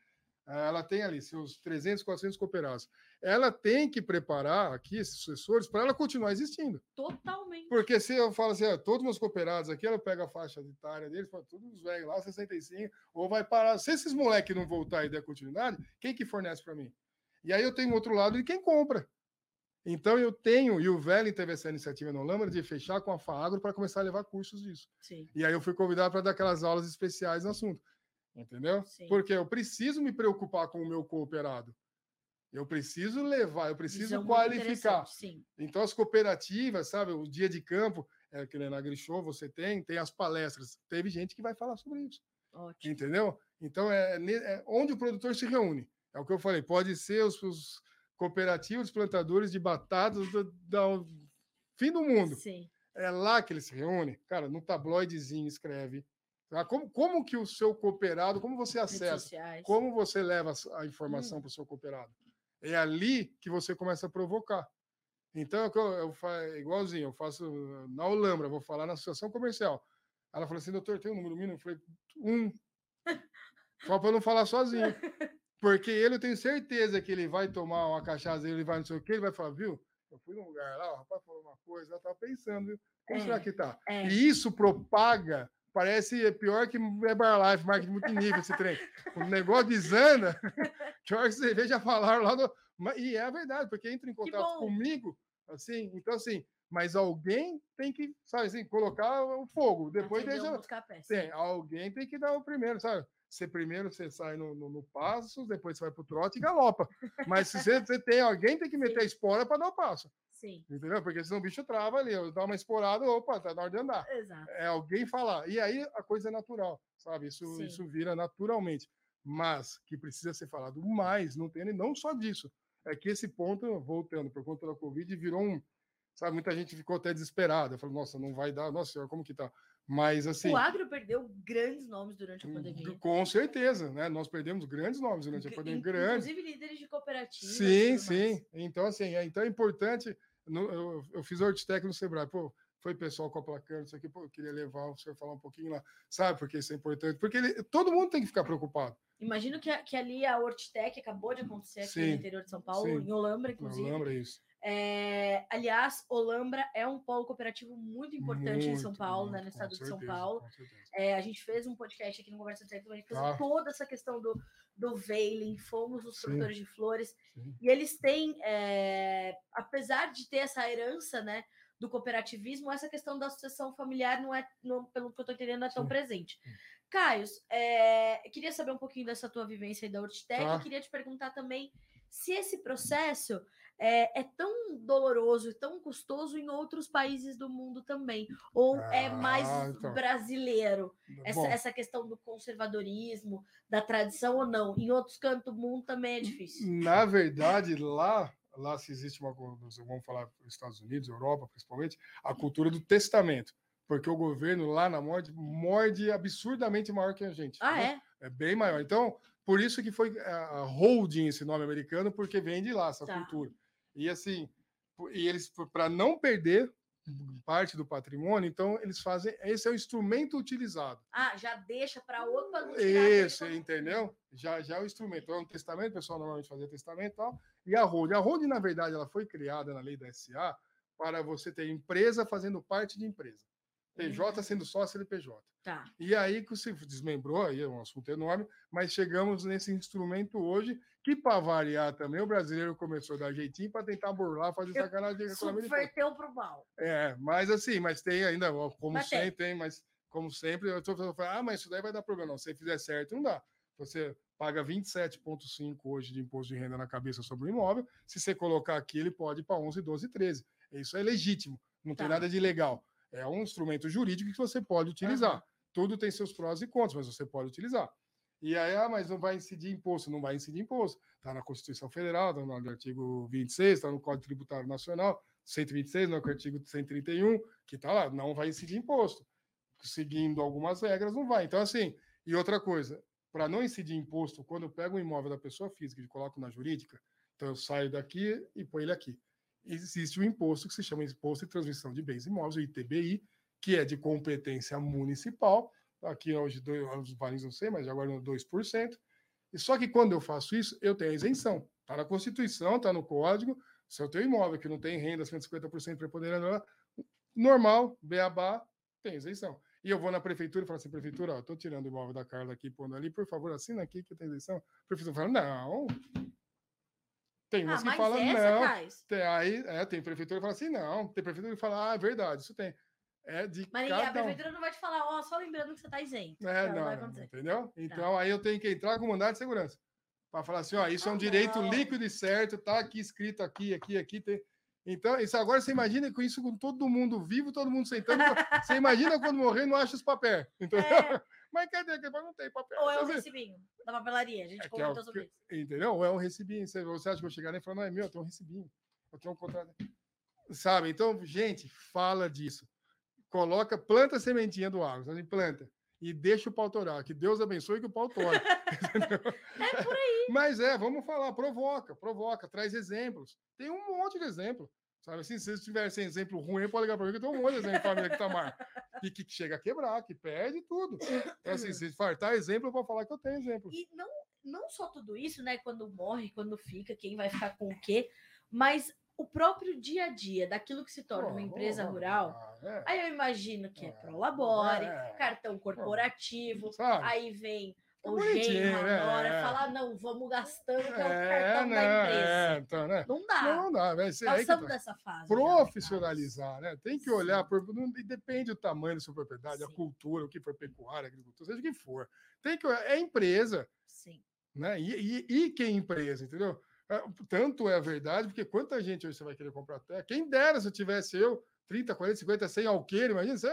ah, ela tem ali seus 300, 400 cooperados, ela tem que preparar aqui esses sucessores para ela continuar existindo. Totalmente. Porque se eu falo assim, ó, todos meus cooperados aqui, ela pega a faixa etária deles, fala, todos os velhos lá, 65, ou vai parar. Se esses moleques não voltar e der continuidade, quem que fornece para mim? E aí eu tenho outro lado de quem compra. Então eu tenho, e o Velho teve essa iniciativa no Lâmara de fechar com a Faagro para começar a levar cursos disso. Sim, E aí eu fui convidado para dar aquelas aulas especiais no assunto. Entendeu? Sim. Porque eu preciso me preocupar com o meu cooperado. Eu preciso levar, eu preciso muito qualificar. Então, as cooperativas, sabe, o dia de campo, é, que na AgriShow você tem, tem as palestras. Teve gente que vai falar sobre isso, ótimo. entendeu? Então, é, é onde o produtor se reúne. É o que eu falei, pode ser os, os cooperativos plantadores de batatas do, do fim do mundo. Sim, É lá que eles se reúnem. Cara, no tabloidezinho escreve. tá? Como, como que o seu cooperado, como você acessa? Como você leva a informação para o seu cooperado? É ali que você começa a provocar. Então, é eu, eu fa- igualzinho, eu faço na Olambra, vou falar na associação comercial. Ela falou assim, doutor, tem um número mínimo? Eu falei, um. Só para não falar sozinho. Porque ele, eu tenho certeza que ele vai tomar uma cachaça, ele vai não sei o quê, ele vai falar, viu? Eu fui num lugar lá, o rapaz falou uma coisa, eu estava pensando, viu? Como É, será que tá? é. E isso propaga, parece pior que Herbalife, marketing multinível, esse trem. O negócio desanda, pior que você veja falar lá no. E é a verdade, porque entra em contato comigo, assim, então assim, mas alguém tem que, sabe assim, colocar o fogo, depois Acender um deixa. Tem, alguém tem que dar o primeiro, sabe? Você primeiro você sai no, no, no passo, depois você vai pro trote e galopa. Mas se você, você tem, alguém tem que meter a espora para dar o passo. Sim, Entendeu? Porque senão o bicho trava ali, eu dá uma esporada, opa, tá na hora de andar. exato. É alguém falar. E aí a coisa é natural, sabe? Isso, Sim. isso vira naturalmente. Mas que precisa ser falado mais, não tem não só disso. É que esse ponto, voltando, por conta da Covid, virou um. Sabe, muita gente ficou até desesperada. Falou, nossa, não vai dar, nossa senhora, como que tá? Mas assim. O agro perdeu grandes nomes durante a pandemia. Com certeza, né? Nós perdemos grandes nomes durante a pandemia, grandes. Inclusive líderes de cooperativas. Sim, mais. sim. Então, assim, é, então é importante. no- eu, eu fiz Hortitec no Sebrae, pô, foi pessoal com a placana, isso aqui, pô, eu queria levar o senhor falar um pouquinho lá, sabe? Porque isso é importante, porque ele- todo mundo tem que ficar preocupado. Imagino que, que ali a Hortitec acabou de acontecer aqui no Sim, interior de São Paulo, sim. em Olambra, inclusive. lembra isso? É, aliás, Olambra é um polo cooperativo muito importante em São Muito, Paulo, né, muito, no com estado de São certeza, Paulo. certeza. É, a gente fez um podcast aqui no Conversa Técnica, a gente fez Ah. toda essa questão do, do veiling, fomos os produtores de flores, Sim. e eles têm, é, apesar de ter essa herança, né, do cooperativismo, essa questão da sucessão familiar não é, não- pelo que eu estou entendendo, não é tão Sim. presente. Sim. Caio, é, queria saber um pouquinho dessa tua vivência aí da Hortitec, Tá. e queria te perguntar também se esse processo é, é tão doloroso e tão custoso em outros países do mundo também, ou é mais Ah, então. brasileiro? Essa, essa questão do conservadorismo, da tradição ou não. Em outros cantos do mundo também é difícil. na verdade, lá, lá se existe uma, coisa, vamos falar dos Estados Unidos, Europa, principalmente, a cultura do testamento. Porque o governo lá na morte morde absurdamente maior que a gente. Ah, né? é? É bem maior. Então, por isso que foi a holding esse nome americano, porque vem de lá essa Tá. cultura. E assim, e eles para não perder parte do patrimônio, então eles fazem, esse é o instrumento utilizado. Ah, já deixa para outro Isso, entendeu? Já já é o instrumento. É um testamento, o pessoal normalmente fazia testamento e tal. E a holding, a holding na verdade, ela foi criada na lei da SA para você ter empresa fazendo parte de empresa. PJ Hum. sendo sócio de PJ. Tá. E aí que se desmembrou, aí é um assunto enorme, mas chegamos nesse instrumento hoje, que para variar também, o brasileiro começou a dar jeitinho para tentar burlar, fazer Eu sacanagem com a. Subverteu pro mal. É, mas assim, mas tem ainda, como Mas tem. sempre, tem, mas como sempre, eu estou falando, ah, mas isso daí vai dar problema. Não, se você fizer certo, não dá. Você paga 27,5 hoje de imposto de renda na cabeça sobre o imóvel. Se você colocar aqui, ele pode ir para 11, 12, 13. Isso é legítimo, não tem Tá. nada de legal. É um instrumento jurídico que você pode utilizar. Aham. Tudo tem seus prós e contras, mas você pode utilizar. E aí, ah, mas não vai incidir imposto, não vai incidir imposto. Está na Constituição Federal, está no artigo 26, está no Código Tributário Nacional, 126, no artigo 131, que está lá, não vai incidir imposto. Seguindo algumas regras, não vai. Então, assim, e outra coisa, para não incidir imposto, quando eu pego um imóvel da pessoa física e coloco na jurídica, então eu saio daqui e põe ele aqui. Existe um imposto que se chama Imposto de Transmissão de Bens Imóveis, o ITBI, que é de competência municipal. Aqui hoje, os valores não sei, mas agora no 2%. E só que quando eu faço isso, eu tenho a isenção. Está na Constituição, está no Código. Se eu tenho imóvel que não tem renda 150% preponderante, normal, beabá, tem isenção. E eu vou na prefeitura e falo assim, prefeitura, estou tirando o imóvel da Carla aqui, pondo ali, por favor, assina aqui que tem isenção. A prefeitura fala, não. Tem umas ah, que falam, não. Tem, aí, é, tem prefeitura que fala assim, não. Tem prefeitura que fala, ah, é verdade, isso tem. É de Mas cada a prefeitura um. não vai te falar, ó, oh, só lembrando que você está isento. É, não, não, não entendeu? Tá. Então, aí eu tenho que entrar com mandado de segurança. Para falar assim, ó, isso é um direito líquido e certo, tá aqui escrito aqui, aqui, aqui, tem então, isso agora você imagina com isso com todo mundo vivo, todo mundo sentando. você imagina quando morrer não acha os papéis. Entendeu? É. Mas cadê? Que não tem papel. Ou é um recibinho da papelaria, a gente é, é comentou é sobre isso. Entendeu? Ou é um recibinho. Você, você acha que eu chegar e falar, não é meu, eu tenho um recibinho. Eu tenho um contrato. Sabe? Então, gente, fala disso. Coloca, planta a sementinha do água, sabe? planta. E deixa o pau torar. Que Deus abençoe que o pau tora. é por aí. Mas é, vamos falar, provoca, provoca, traz exemplos. Tem um monte de exemplo. Sabe assim, se vocês tiverem exemplo ruim, pode ligar para mim que eu tenho um monte de exemplo família que tá mar. E que chega a quebrar, que perde tudo. Então, assim, se fartar exemplo, eu vou falar que eu tenho exemplo. E não, não só tudo isso, né? Quando morre, quando fica, quem vai ficar com o quê, mas o próprio dia a dia daquilo que se torna uma empresa rural. É. Aí eu imagino que é, é Prolabore, é. cartão corporativo, aí vem o genro, né? nora, é. falar, não, vamos gastando, que é o é, cartão não, da empresa. É, então, né? Não dá. Não dá, vai ser Passamos tá. dessa fase. Profissionalizar, né? Tem que olhar, por, não, depende do tamanho da sua propriedade, Sim. a cultura, o que for pecuária, agricultura, seja o que for. Tem que é empresa. Sim. Né? E, e, e que empresa, entendeu? É, tanto é verdade, porque quanta gente hoje você vai querer comprar terra? Quem dera se eu tivesse eu 30, 40, 50, 100 alqueire, imagina, você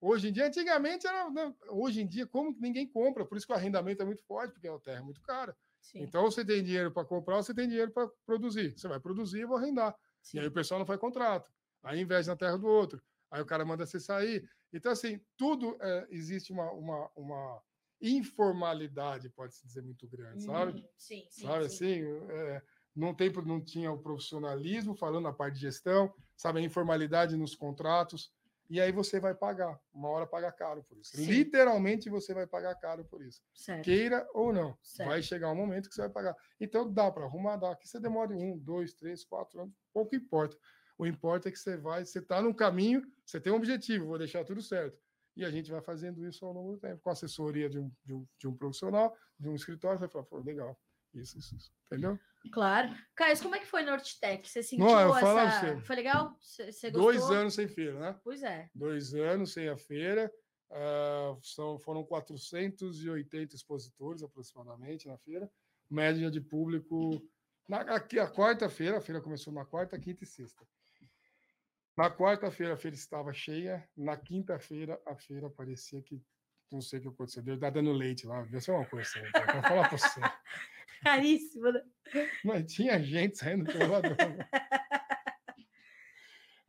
Hoje em dia, antigamente era. Né, hoje em dia, como que ninguém compra? Por isso que o arrendamento é muito forte, porque a terra é muito cara. Sim. Então, você tem dinheiro para comprar, você tem dinheiro para produzir. Você vai produzir e vou arrendar. Sim. E aí o pessoal não faz contrato. Aí investe na terra do outro. Aí o cara manda você sair. Então, assim, tudo é, existe uma, uma, uma informalidade, pode-se dizer, muito grande, sabe? Hum, sim, sim. Sabe sim. assim? É, não, tem, não tinha o profissionalismo, falando na parte de gestão, sabe? A informalidade nos contratos e aí você vai pagar. Uma hora paga caro por isso. Sim. Literalmente você vai pagar caro por isso. Certo. Queira ou não. Certo. Vai chegar um momento que você vai pagar. Então dá para arrumar, dá. Que você demore um, dois, três, quatro anos, pouco importa. O importa é que você vai, você está no caminho, você tem um objetivo, vou deixar tudo certo. E a gente vai fazendo isso ao longo do tempo, com assessoria de um, de um, de um profissional, de um escritório, você vai falar, legal, isso, isso, isso. Entendeu? Claro. Caio, como é que foi no Hortitec? Você sentiu Não, essa... Foi legal? Você, gostou? Dois anos sem feira, né? Pois é. Dois anos sem a feira. Uh, são, foram 480 expositores aproximadamente na feira. Média de público. Na, aqui, a quarta-feira, a feira começou na quarta, quinta e sexta. Na quarta-feira a feira estava cheia. Na quinta-feira a feira parecia que não sei o que aconteceu. Deu dando leite lá. Deve ser uma coisa assim. Vou falar para você. Caríssimo, né? Mas tinha gente saindo pelo lado.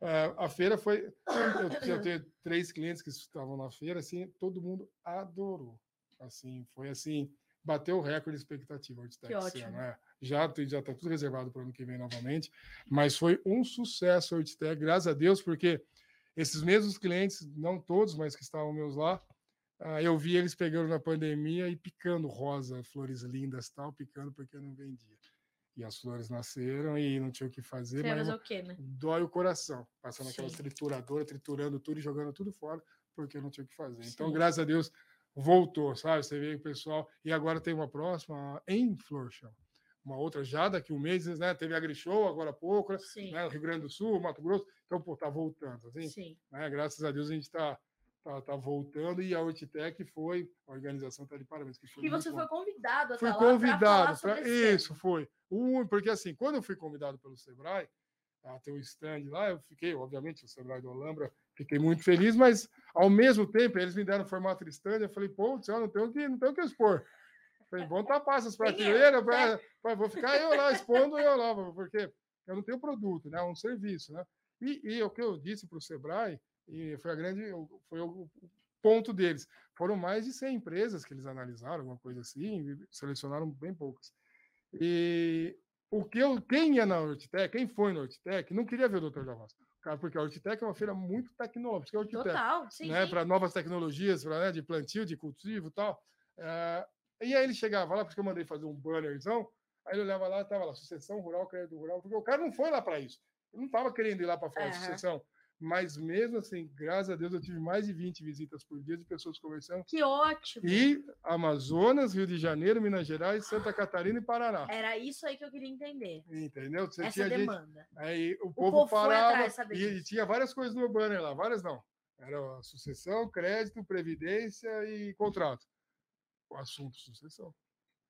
É, a feira foi. Eu, eu tenho três clientes que estavam na feira, assim, todo mundo adorou. Assim, foi assim, bateu o recorde de expectativa que ótimo. Né? Já está tudo reservado para o ano que vem novamente, mas foi um sucesso a Hortitec, graças a Deus, porque esses mesmos clientes, não todos, mas que estavam meus lá, ah, eu vi eles pegando na pandemia e picando rosa, flores lindas tal, picando porque não vendia. E as flores nasceram e não tinha o que fazer. Você mas o quê, né? Dói o coração, passando aquela trituradora, triturando tudo e jogando tudo fora, porque não tinha o que fazer. Sim. Então, graças a Deus, voltou, sabe? Você vê o pessoal. E agora tem uma próxima em Flor Uma outra já daqui um mês, né? Teve a Grishow agora há pouco, né? Rio Grande do Sul, Mato Grosso. Então, pô, tá voltando. Assim, Sim. Né? Graças a Deus a gente está tá, tá voltando e a Ortitec foi, a organização está de parabéns. Que foi e você foi convidado a Fui convidado, pra, isso foi. Um, porque assim, quando eu fui convidado pelo Sebrae, a ter o um stand lá, eu fiquei, obviamente, o Sebrae do Alhambra, fiquei muito feliz, mas ao mesmo tempo eles me deram formato de stand, eu falei, pô, eu não tenho que, não tenho que expor. falei, vamos tapar essas prateleiras, pra, pra, vou ficar eu lá expondo eu lá, porque eu não tenho produto, né? É um serviço, né? E, e o que eu disse para o Sebrae, e foi a grande, foi o ponto deles. Foram mais de 100 empresas que eles analisaram, alguma coisa assim, selecionaram bem poucas. E o que eu, quem ia na Hortitec, quem foi na Hortitec, não queria ver o Dr. Javas. Cara, porque a Hortitec é uma feira muito tecnológica. Hortitec, Total, sim. Né, para novas tecnologias, pra, né, de plantio, de cultivo e tal. É, e aí ele chegava lá, porque eu mandei fazer um bannerzão, aí ele olhava lá, estava lá, sucessão rural, crédito rural, porque o cara não foi lá para isso. Ele não estava querendo ir lá para falar uhum. sucessão. Mas mesmo assim, graças a Deus, eu tive mais de 20 visitas por dia de pessoas conversando. Que ótimo! E Amazonas, Rio de Janeiro, Minas Gerais, Santa Catarina e Paraná. Era isso aí que eu queria entender. Entendeu? Você Essa demanda. Gente, aí o, o povo, povo parava e, e, tinha várias coisas no banner lá, várias não. Era sucessão, crédito, previdência e contrato. O assunto sucessão.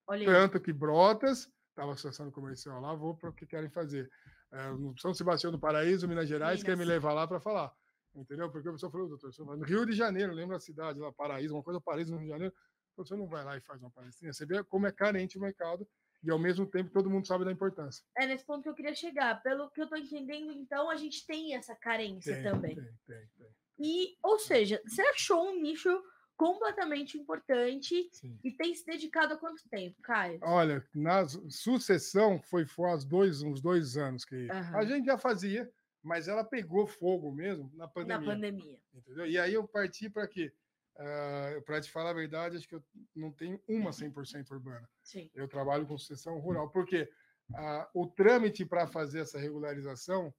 Olha Tanto que Brotas estava associação comercial lá, vou para o que querem fazer é, no São Sebastião do Paraíso, Minas Gerais, Minas. quer me levar lá para falar. Entendeu? Porque o pessoal falou, doutor, no Rio de Janeiro, lembra a cidade lá, Paraíso, uma coisa Paraíso no Rio de Janeiro, você não vai lá e faz uma palestrinha. Você vê como é carente o mercado e ao mesmo tempo todo mundo sabe da importância. É nesse ponto que eu queria chegar. Pelo que eu estou entendendo, então a gente tem essa carência tem, também. Tem, tem, tem. E, ou seja, você achou um nicho completamente importante Sim. e tem se dedicado há quanto tempo, Caio? Olha, na sucessão foi faz dois, uns dois anos que uhum. a gente já fazia, mas ela pegou fogo mesmo na pandemia. Na pandemia. Entendeu? E aí eu parti para quê? Uh, para te falar a verdade, acho que eu não tenho uma 100% urbana. Sim. Eu trabalho com sucessão rural, porque uh, o trâmite para fazer essa regularização,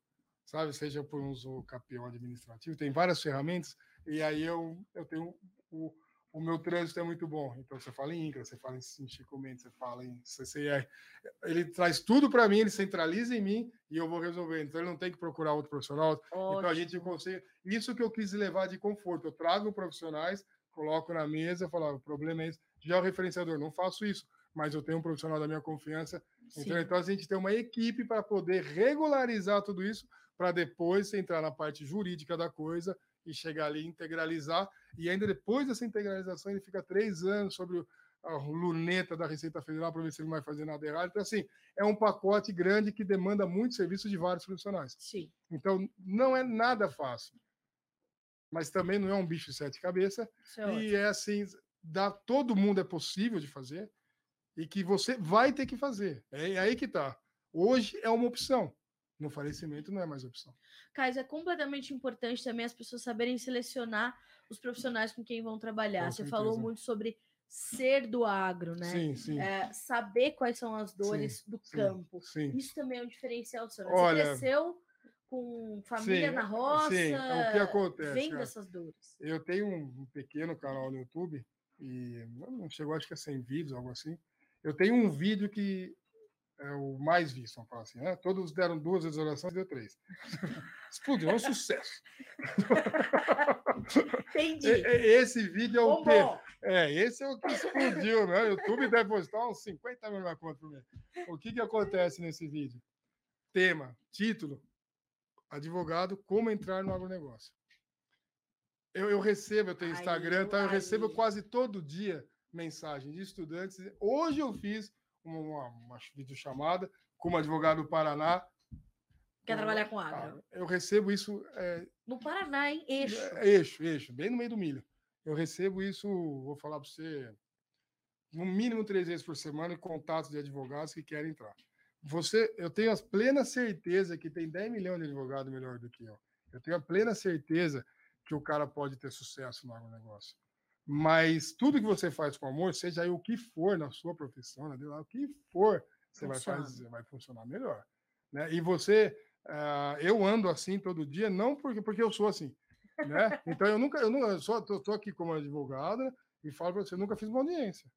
sabe, seja por um uso capião administrativo, tem várias ferramentas, e aí eu, eu tenho o, o meu trânsito é muito bom. Então, você fala em INCRA, você fala em Chico Mendes, você fala em CCR. Ele traz tudo para mim, ele centraliza em mim e eu vou resolver. Então, ele não tem que procurar outro profissional. Ótimo. Então, a gente consegue. Isso que eu quis levar de conforto. Eu trago profissionais, coloco na mesa, falo: ah, o problema é esse. Já é o referenciador, não faço isso, mas eu tenho um profissional da minha confiança. Então, então, a gente tem uma equipe para poder regularizar tudo isso, para depois entrar na parte jurídica da coisa e chegar ali integralizar. E ainda depois dessa integralização, ele fica três anos sobre a luneta da Receita Federal para ver se ele não vai fazer nada errado. Então, assim, é um pacote grande que demanda muito serviço de vários profissionais. Sim. Então, não é nada fácil. Mas também não é um bicho de sete cabeças. É e ótimo. é assim, dá, todo mundo é possível de fazer e que você vai ter que fazer. É aí que está. Hoje é uma opção no falecimento não é mais opção. Caio, é completamente importante também as pessoas saberem selecionar os profissionais com quem vão trabalhar. Com Você certeza. falou muito sobre ser do agro, né? Sim, sim. É, saber quais são as dores sim, do sim, campo. Sim. Isso também é um diferencial seu. Né? Você Olha, cresceu com família na roça. Sim, é o que acontece? Vem dessas dores. Eu tenho um pequeno canal no YouTube e não chegou, acho que a 100 vídeos, algo assim. Eu tenho um vídeo que é o mais visto, vamos falar assim, né? Todos deram duas visualizações e deu três. Explodiu, é um sucesso. Entendi. Esse vídeo é o quê? É, esse é o que explodiu, né? O YouTube deve postar uns 50 mil na conta por mês. O que, que acontece nesse vídeo? Tema, título, advogado, como entrar no agronegócio. Eu, eu recebo, eu tenho Instagram, tá? eu recebo quase todo dia mensagem de estudantes. Hoje eu fiz uma, uma videochamada com uma advogado do Paraná. Quer trabalhar com agro? Ah, eu recebo isso. É, no Paraná, em eixo. É, eixo, eixo, bem no meio do milho. Eu recebo isso, vou falar para você, no mínimo três vezes por semana, em contatos de advogados que querem entrar. Você, eu tenho a plena certeza que tem 10 milhões de advogados melhor do que eu. Eu tenho a plena certeza que o cara pode ter sucesso no agronegócio. Mas tudo que você faz com amor, seja aí o que for na sua profissão, né, o que for, você vai fazer, vai funcionar melhor. Né? E você, uh, eu ando assim todo dia, não porque, porque eu sou assim. Né? Então eu nunca, eu, não, eu só estou aqui como advogada e falo para você, nunca fiz uma audiência.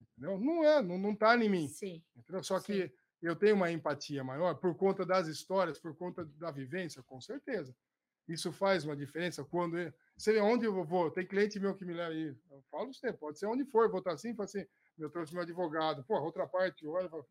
Entendeu? Não é, não, não tá em mim. Sim. Entendeu? Só Sim. que eu tenho uma empatia maior por conta das histórias, por conta da vivência, com certeza. Isso faz uma diferença quando você vê onde eu vou, tem cliente meu que me leva aí. Eu falo você, pode ser onde for, vou estar assim, falo assim, eu trouxe meu advogado. Pô, outra parte, olha. Fala,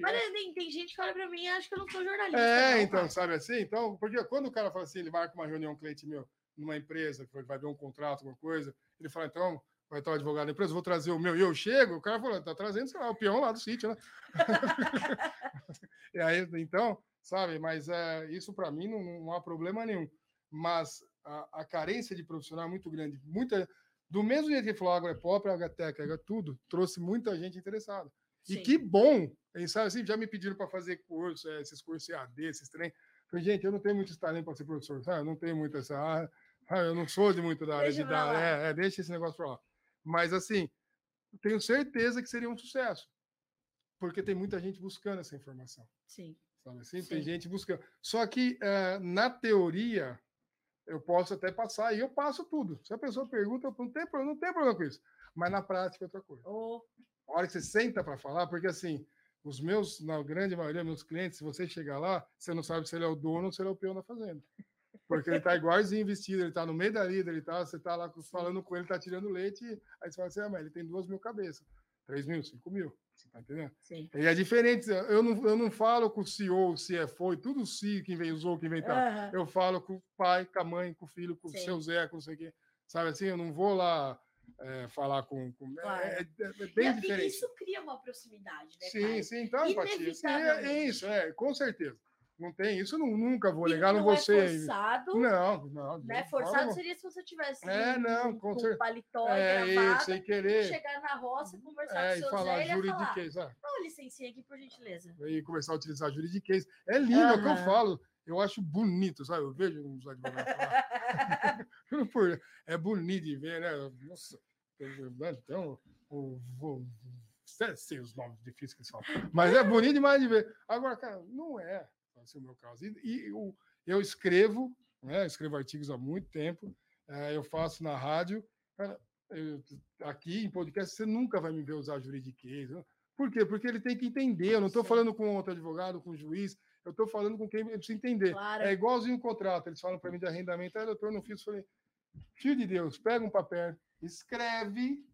Mas tem, tem gente que olha para mim e acha que eu não sou jornalista. É, não, então, sabe assim? Então, porque quando o cara fala assim, ele marca uma reunião com um cliente meu numa empresa, que vai ver um contrato, alguma coisa, ele fala, então, vai estar o advogado da empresa, vou trazer o meu. E eu chego, o cara fala, tá trazendo, sei lá, o peão lá do sítio, né? e aí, então, sabe? Mas é, isso para mim não, não, há problema nenhum. Mas a, a, carência de profissional é muito grande. Muita, do mesmo jeito que ele falou é pop, agrotécnica, é tudo, trouxe muita gente interessada. Sim. E que bom! Sabe, assim, já me pediram para fazer curso, é, esses cursos EAD, esses trem. Falei, gente, eu não tenho muito talento para ser professor, sabe? Eu não tenho muito essa. Ah, eu não sou de muito da área deixa de dar. É, é, deixa esse negócio para lá. Mas, assim, tenho certeza que seria um sucesso. Porque tem muita gente buscando essa informação. Sim. Sabe assim? Sim. Tem gente buscando. Só que, uh, na teoria, eu posso até passar e eu passo tudo. Se a pessoa pergunta, não tem problema, não tem problema com isso. Mas na prática é outra coisa. Oh. A hora que você senta para falar, porque assim, os meus, na grande maioria, meus clientes, se você chegar lá, você não sabe se ele é o dono ou se ele é o peão da fazenda. Porque ele está igualzinho vestido, ele está no meio da lida, ele tá, você está lá falando com ele, está tirando leite, aí você fala assim, ah, mas ele tem duas mil cabeças, três mil, cinco mil, você tá entendendo? Sim. E é diferente, eu não, eu não falo com o CEO, o CFO, e tudo o CEO, quem usou, quem inventou. Uhum. Eu falo com o pai, com a mãe, com o filho, com Sim. o seu Zé, com não sei o quê. Sabe assim, eu não vou lá é, falar com. com é, claro. é, é, bem e, diferente. Isso cria uma proximidade, né? Sim, sim, então. Sim, é, é, isso, é, com certeza. Não tem isso, não, nunca vou negar, não, não você. É forçado. Não, não. Né? Forçado seria se você tivesse é, não, com, com certeza. paletó é, gravata, sem querer. chegar na roça, conversar é, com seu falar Zé juridiquês. Falar. Dá licencinha aqui, por gentileza. E começar a utilizar juridiquês. É lindo, uhum. é o que eu falo. Eu acho bonito, sabe? Eu vejo uns advogados falar. é bonito de ver, né? Nossa, então, o, o, sei os nomes difíceis que eles falam. Mas é bonito demais de ver. Agora, cara, não é esse é o meu caso. E, e eu, eu escrevo, né? escrevo artigos há muito tempo, é, eu faço na rádio. Eu, aqui em podcast, você nunca vai me ver usar juridiquês. Por quê? Porque ele tem que entender. Eu não estou falando com outro advogado, com juiz, eu estou falando com quem ele precisa entender. Claro. É igualzinho o contrato. Eles falam para mim de arrendamento, ah, doutor, não fiz. Eu falei, filho de Deus, pega um papel, escreve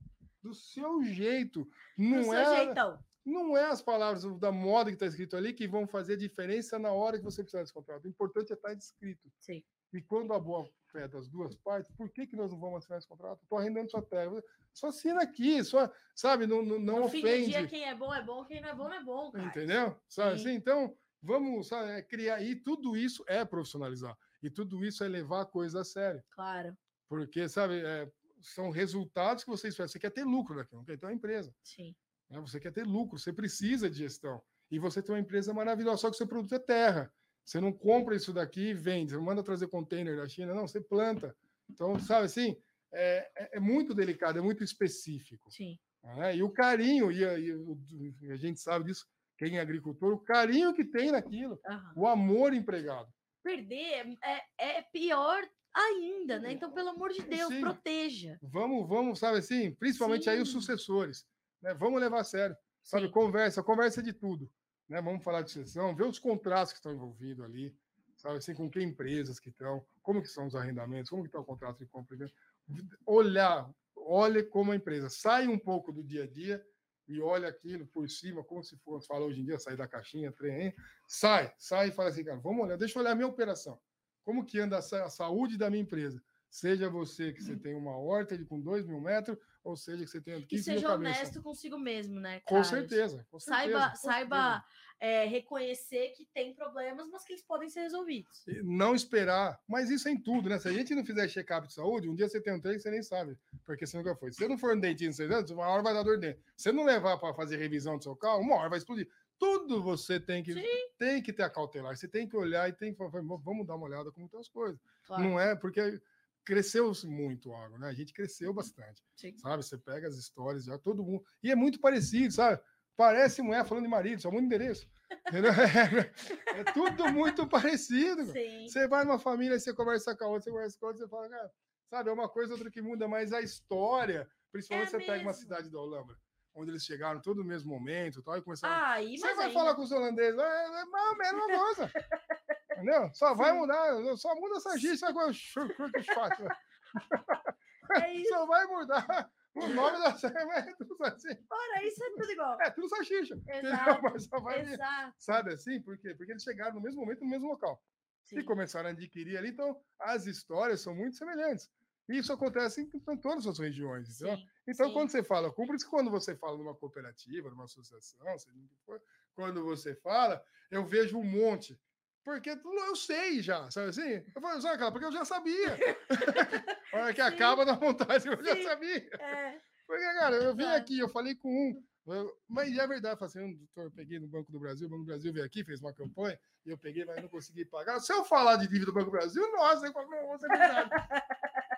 do seu jeito. Não do é, jeitão. Não é as palavras da moda que está escrito ali que vão fazer diferença na hora que você precisar desse contrato. O importante é estar tá escrito. Sim. E quando a boa fé das duas partes, por que, que nós não vamos assinar esse contrato? Estou arrendando sua terra. Só assina aqui, só, sabe, não, não, não no ofende. Fim do dia, quem é bom é bom, quem não é bom não é bom. Cara. Entendeu? Sabe assim? Então, vamos sabe, é criar. E tudo isso é profissionalizar. E tudo isso é levar a coisa a sério. Claro. Porque, sabe, é, são resultados que você espera. Você quer ter lucro daqui, não quer ter uma empresa. Sim. Né? Você quer ter lucro, você precisa de gestão. E você tem uma empresa maravilhosa, só que seu produto é terra. Você não compra isso daqui e vende, você manda trazer container da China, não, você planta. Então, sabe assim, é, é, é muito delicado, é muito específico. Sim. Né? E o carinho, e a, e a, gente sabe disso, quem é agricultor, o carinho que tem naquilo, uhum. o amor empregado. Perder é, é pior ainda, né? Então, pelo amor de Deus, Sim. proteja. Vamos, vamos, sabe assim, principalmente Sim. aí os sucessores. Né? Vamos levar a sério. Sabe, Sim. conversa, conversa de tudo. Né? Vamos falar de sessão, ver os contratos que estão envolvidos ali, sabe assim, com que empresas que estão, como que são os arrendamentos, como que está o contrato de compra e venda. Olhar, olhe como a empresa, sai um pouco do dia a dia e olha aquilo por cima, como se fosse, fala hoje em dia, sair da caixinha, trem, sai, sai e fala assim, cara, vamos olhar, deixa eu olhar a minha operação. Como que anda a saúde da minha empresa? Seja você que você tem uma horta de com 2 mil metros, ou seja, que você tenha 15 E seja honesto consigo mesmo, né? Com certeza, com certeza. Saiba, com saiba. É, reconhecer que tem problemas, mas que eles podem ser resolvidos. Não esperar, mas isso é em tudo, né? Se a gente não fizer check-up de saúde, um dia você tem um trem que você nem sabe, porque você nunca foi. Se você não for um dentinho de seis anos, uma hora vai dar dor dentro. Se você não levar para fazer revisão do seu carro, uma hora vai explodir. Tudo você tem que, tem que ter a cautelar, você tem que olhar e tem que falar, vamos dar uma olhada como estão as coisas. Claro. Não é porque cresceu muito o agro, né? A gente cresceu uhum. bastante, Sim. sabe? Você pega as histórias já, todo mundo. E é muito parecido, sabe? Parece mulher falando de marido, só muito endereço. É, é, tudo muito parecido. Sim. Você vai numa família, você conversa com a outra, você conversa com a outra, você fala, cara, sabe? É uma coisa outra que muda, mas a história, principalmente é você mesmo. pega uma cidade da Holanda, onde eles chegaram todo no mesmo momento, tal, e começaram. Ah, você vai ainda... falar com os holandeses, é, é, é a mesma coisa. Entendeu? Só Sim. vai mudar, só muda essa gíria agora. É isso. Só vai mudar o nome da série, mas é tudo assim. Ora, isso é tudo igual. É tudo salsicha. Exato. Mas só vai, Exato. Sabe assim? Por quê? Porque eles chegaram no mesmo momento, no mesmo local. Sim. E começaram a adquirir ali, então as histórias são muito semelhantes. E isso acontece em, em todas as regiões. Então, sim, então sim. quando você fala, isso quando você fala numa cooperativa, numa associação, quando você fala, eu vejo um monte Porque eu sei já, sabe assim? Eu falei, sabe, cara, porque eu já sabia. A hora que Sim. acaba da montagem, eu já Sim. sabia. É, Porque, cara, eu vim Exato. aqui, eu falei com um, eu- mas é verdade, eu assim, doutor, eu peguei no Banco do Brasil, o Banco do Brasil veio aqui, fez uma campanha, e eu peguei, mas não consegui pagar. Se eu falar de dívida do Banco do Brasil, nossa, eu não vou ser avisado.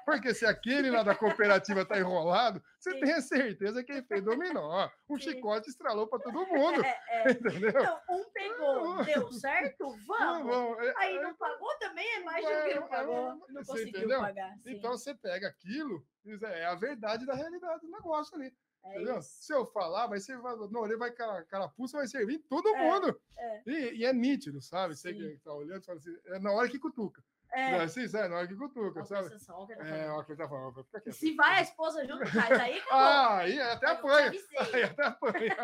Porque se aquele lá da cooperativa tá enrolado, você Sim. tem a certeza que ele fez dominó. Um Sim. chicote estralou para todo mundo. é, é. Entendeu? Então, um pegou, deu certo? Vamos! É- Aí não pagou também, é mais do que não pagou. Não Você conseguiu entendeu? pagar. Sim. Então você pega aquilo, é a verdade da realidade do negócio ali. é. Se eu falar, vai ser. Ele vai cara- carapuça, vai servir todo É, mundo. é. E, e é nítido, sabe? Você Sim. que tá olhando, fala assim, é na hora que cutuca. É, Não, assim, é na hora que cutuca, sabe? tá É, o que tá falando. Fica quieto. se vai a esposa junto, faz aí acabou. Ah, aí até apanha. Aí até apanha.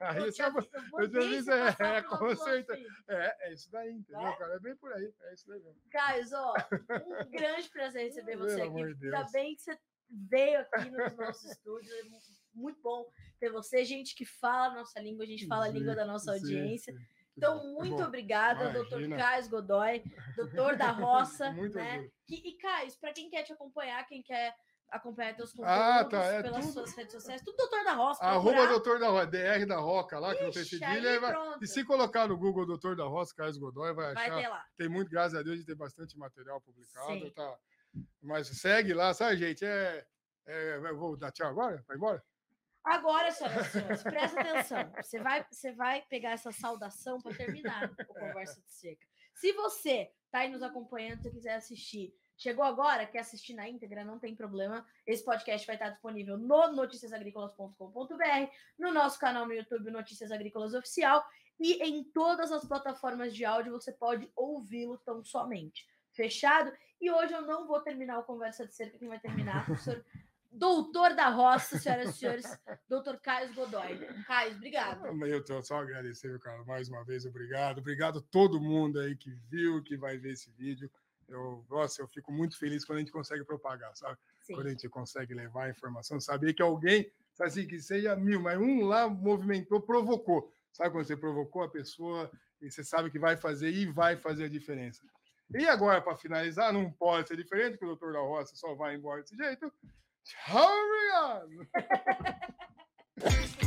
Aí Eu você te eu te avisei, é, com certeza. filha. É, é isso daí, entendeu, Né? cara? É bem por aí. É isso daí mesmo. Caio, ó, um grande prazer receber Pelo você aqui. de Ainda Deus. bem que você veio aqui nos nossos estúdios. É mu- muito bom ter você, gente que fala a nossa língua, a gente fala a língua da nossa Sim, audiência. sim. Então, muito obrigada, doutor. Caio Godoy, doutor da roça, Muito né? orgulho. E, Caio, para quem quer te acompanhar, quem quer acompanhar teus conteúdos Ah, tá, é pelas tudo- suas redes sociais, tudo doutor da roça. Arroba doutor da Roça, DR da Roca lá, que não tem Ixi, cedilha. vai-. E se colocar no Google Doutor da Roça, Carlos Godoy, vai Vai achar. ter lá. Tem muito, graças a Deus, de ter bastante material publicado. Sim. Tá. Mas segue lá, sabe, gente? É, é, eu vou dar tchau agora? Vai embora? Agora, senhoras e senhores, presta atenção. Você vai, você vai pegar essa saudação para terminar o Conversa de Cerca. Se você está aí nos acompanhando, se quiser assistir, chegou agora, quer assistir na íntegra, não tem problema. Esse podcast vai estar disponível no noticiasagricolas.com.br, no nosso canal no YouTube Notícias Agrícolas Oficial e em todas as plataformas de áudio você pode ouvi-lo tão somente. Fechado? E hoje eu não vou terminar o Conversa de Cerca, quem vai terminar professor doutor da roça, senhoras e senhores, doutor Caio Godoy. Caio, obrigado. Eu tô só agradecer, cara, mais uma vez, obrigado. Obrigado a todo mundo aí que viu, que vai ver esse vídeo. Eu, nossa, eu fico muito feliz quando a gente consegue propagar, sabe? Sim. Quando a gente consegue levar a informação, saber que alguém, assim, que seja mil, mas um lá movimentou, provocou. Sabe quando você provocou a pessoa e você sabe que vai fazer e vai fazer a diferença. E agora, para finalizar, não pode ser diferente, porque o doutor da Roça só vai embora desse jeito. Hurry on!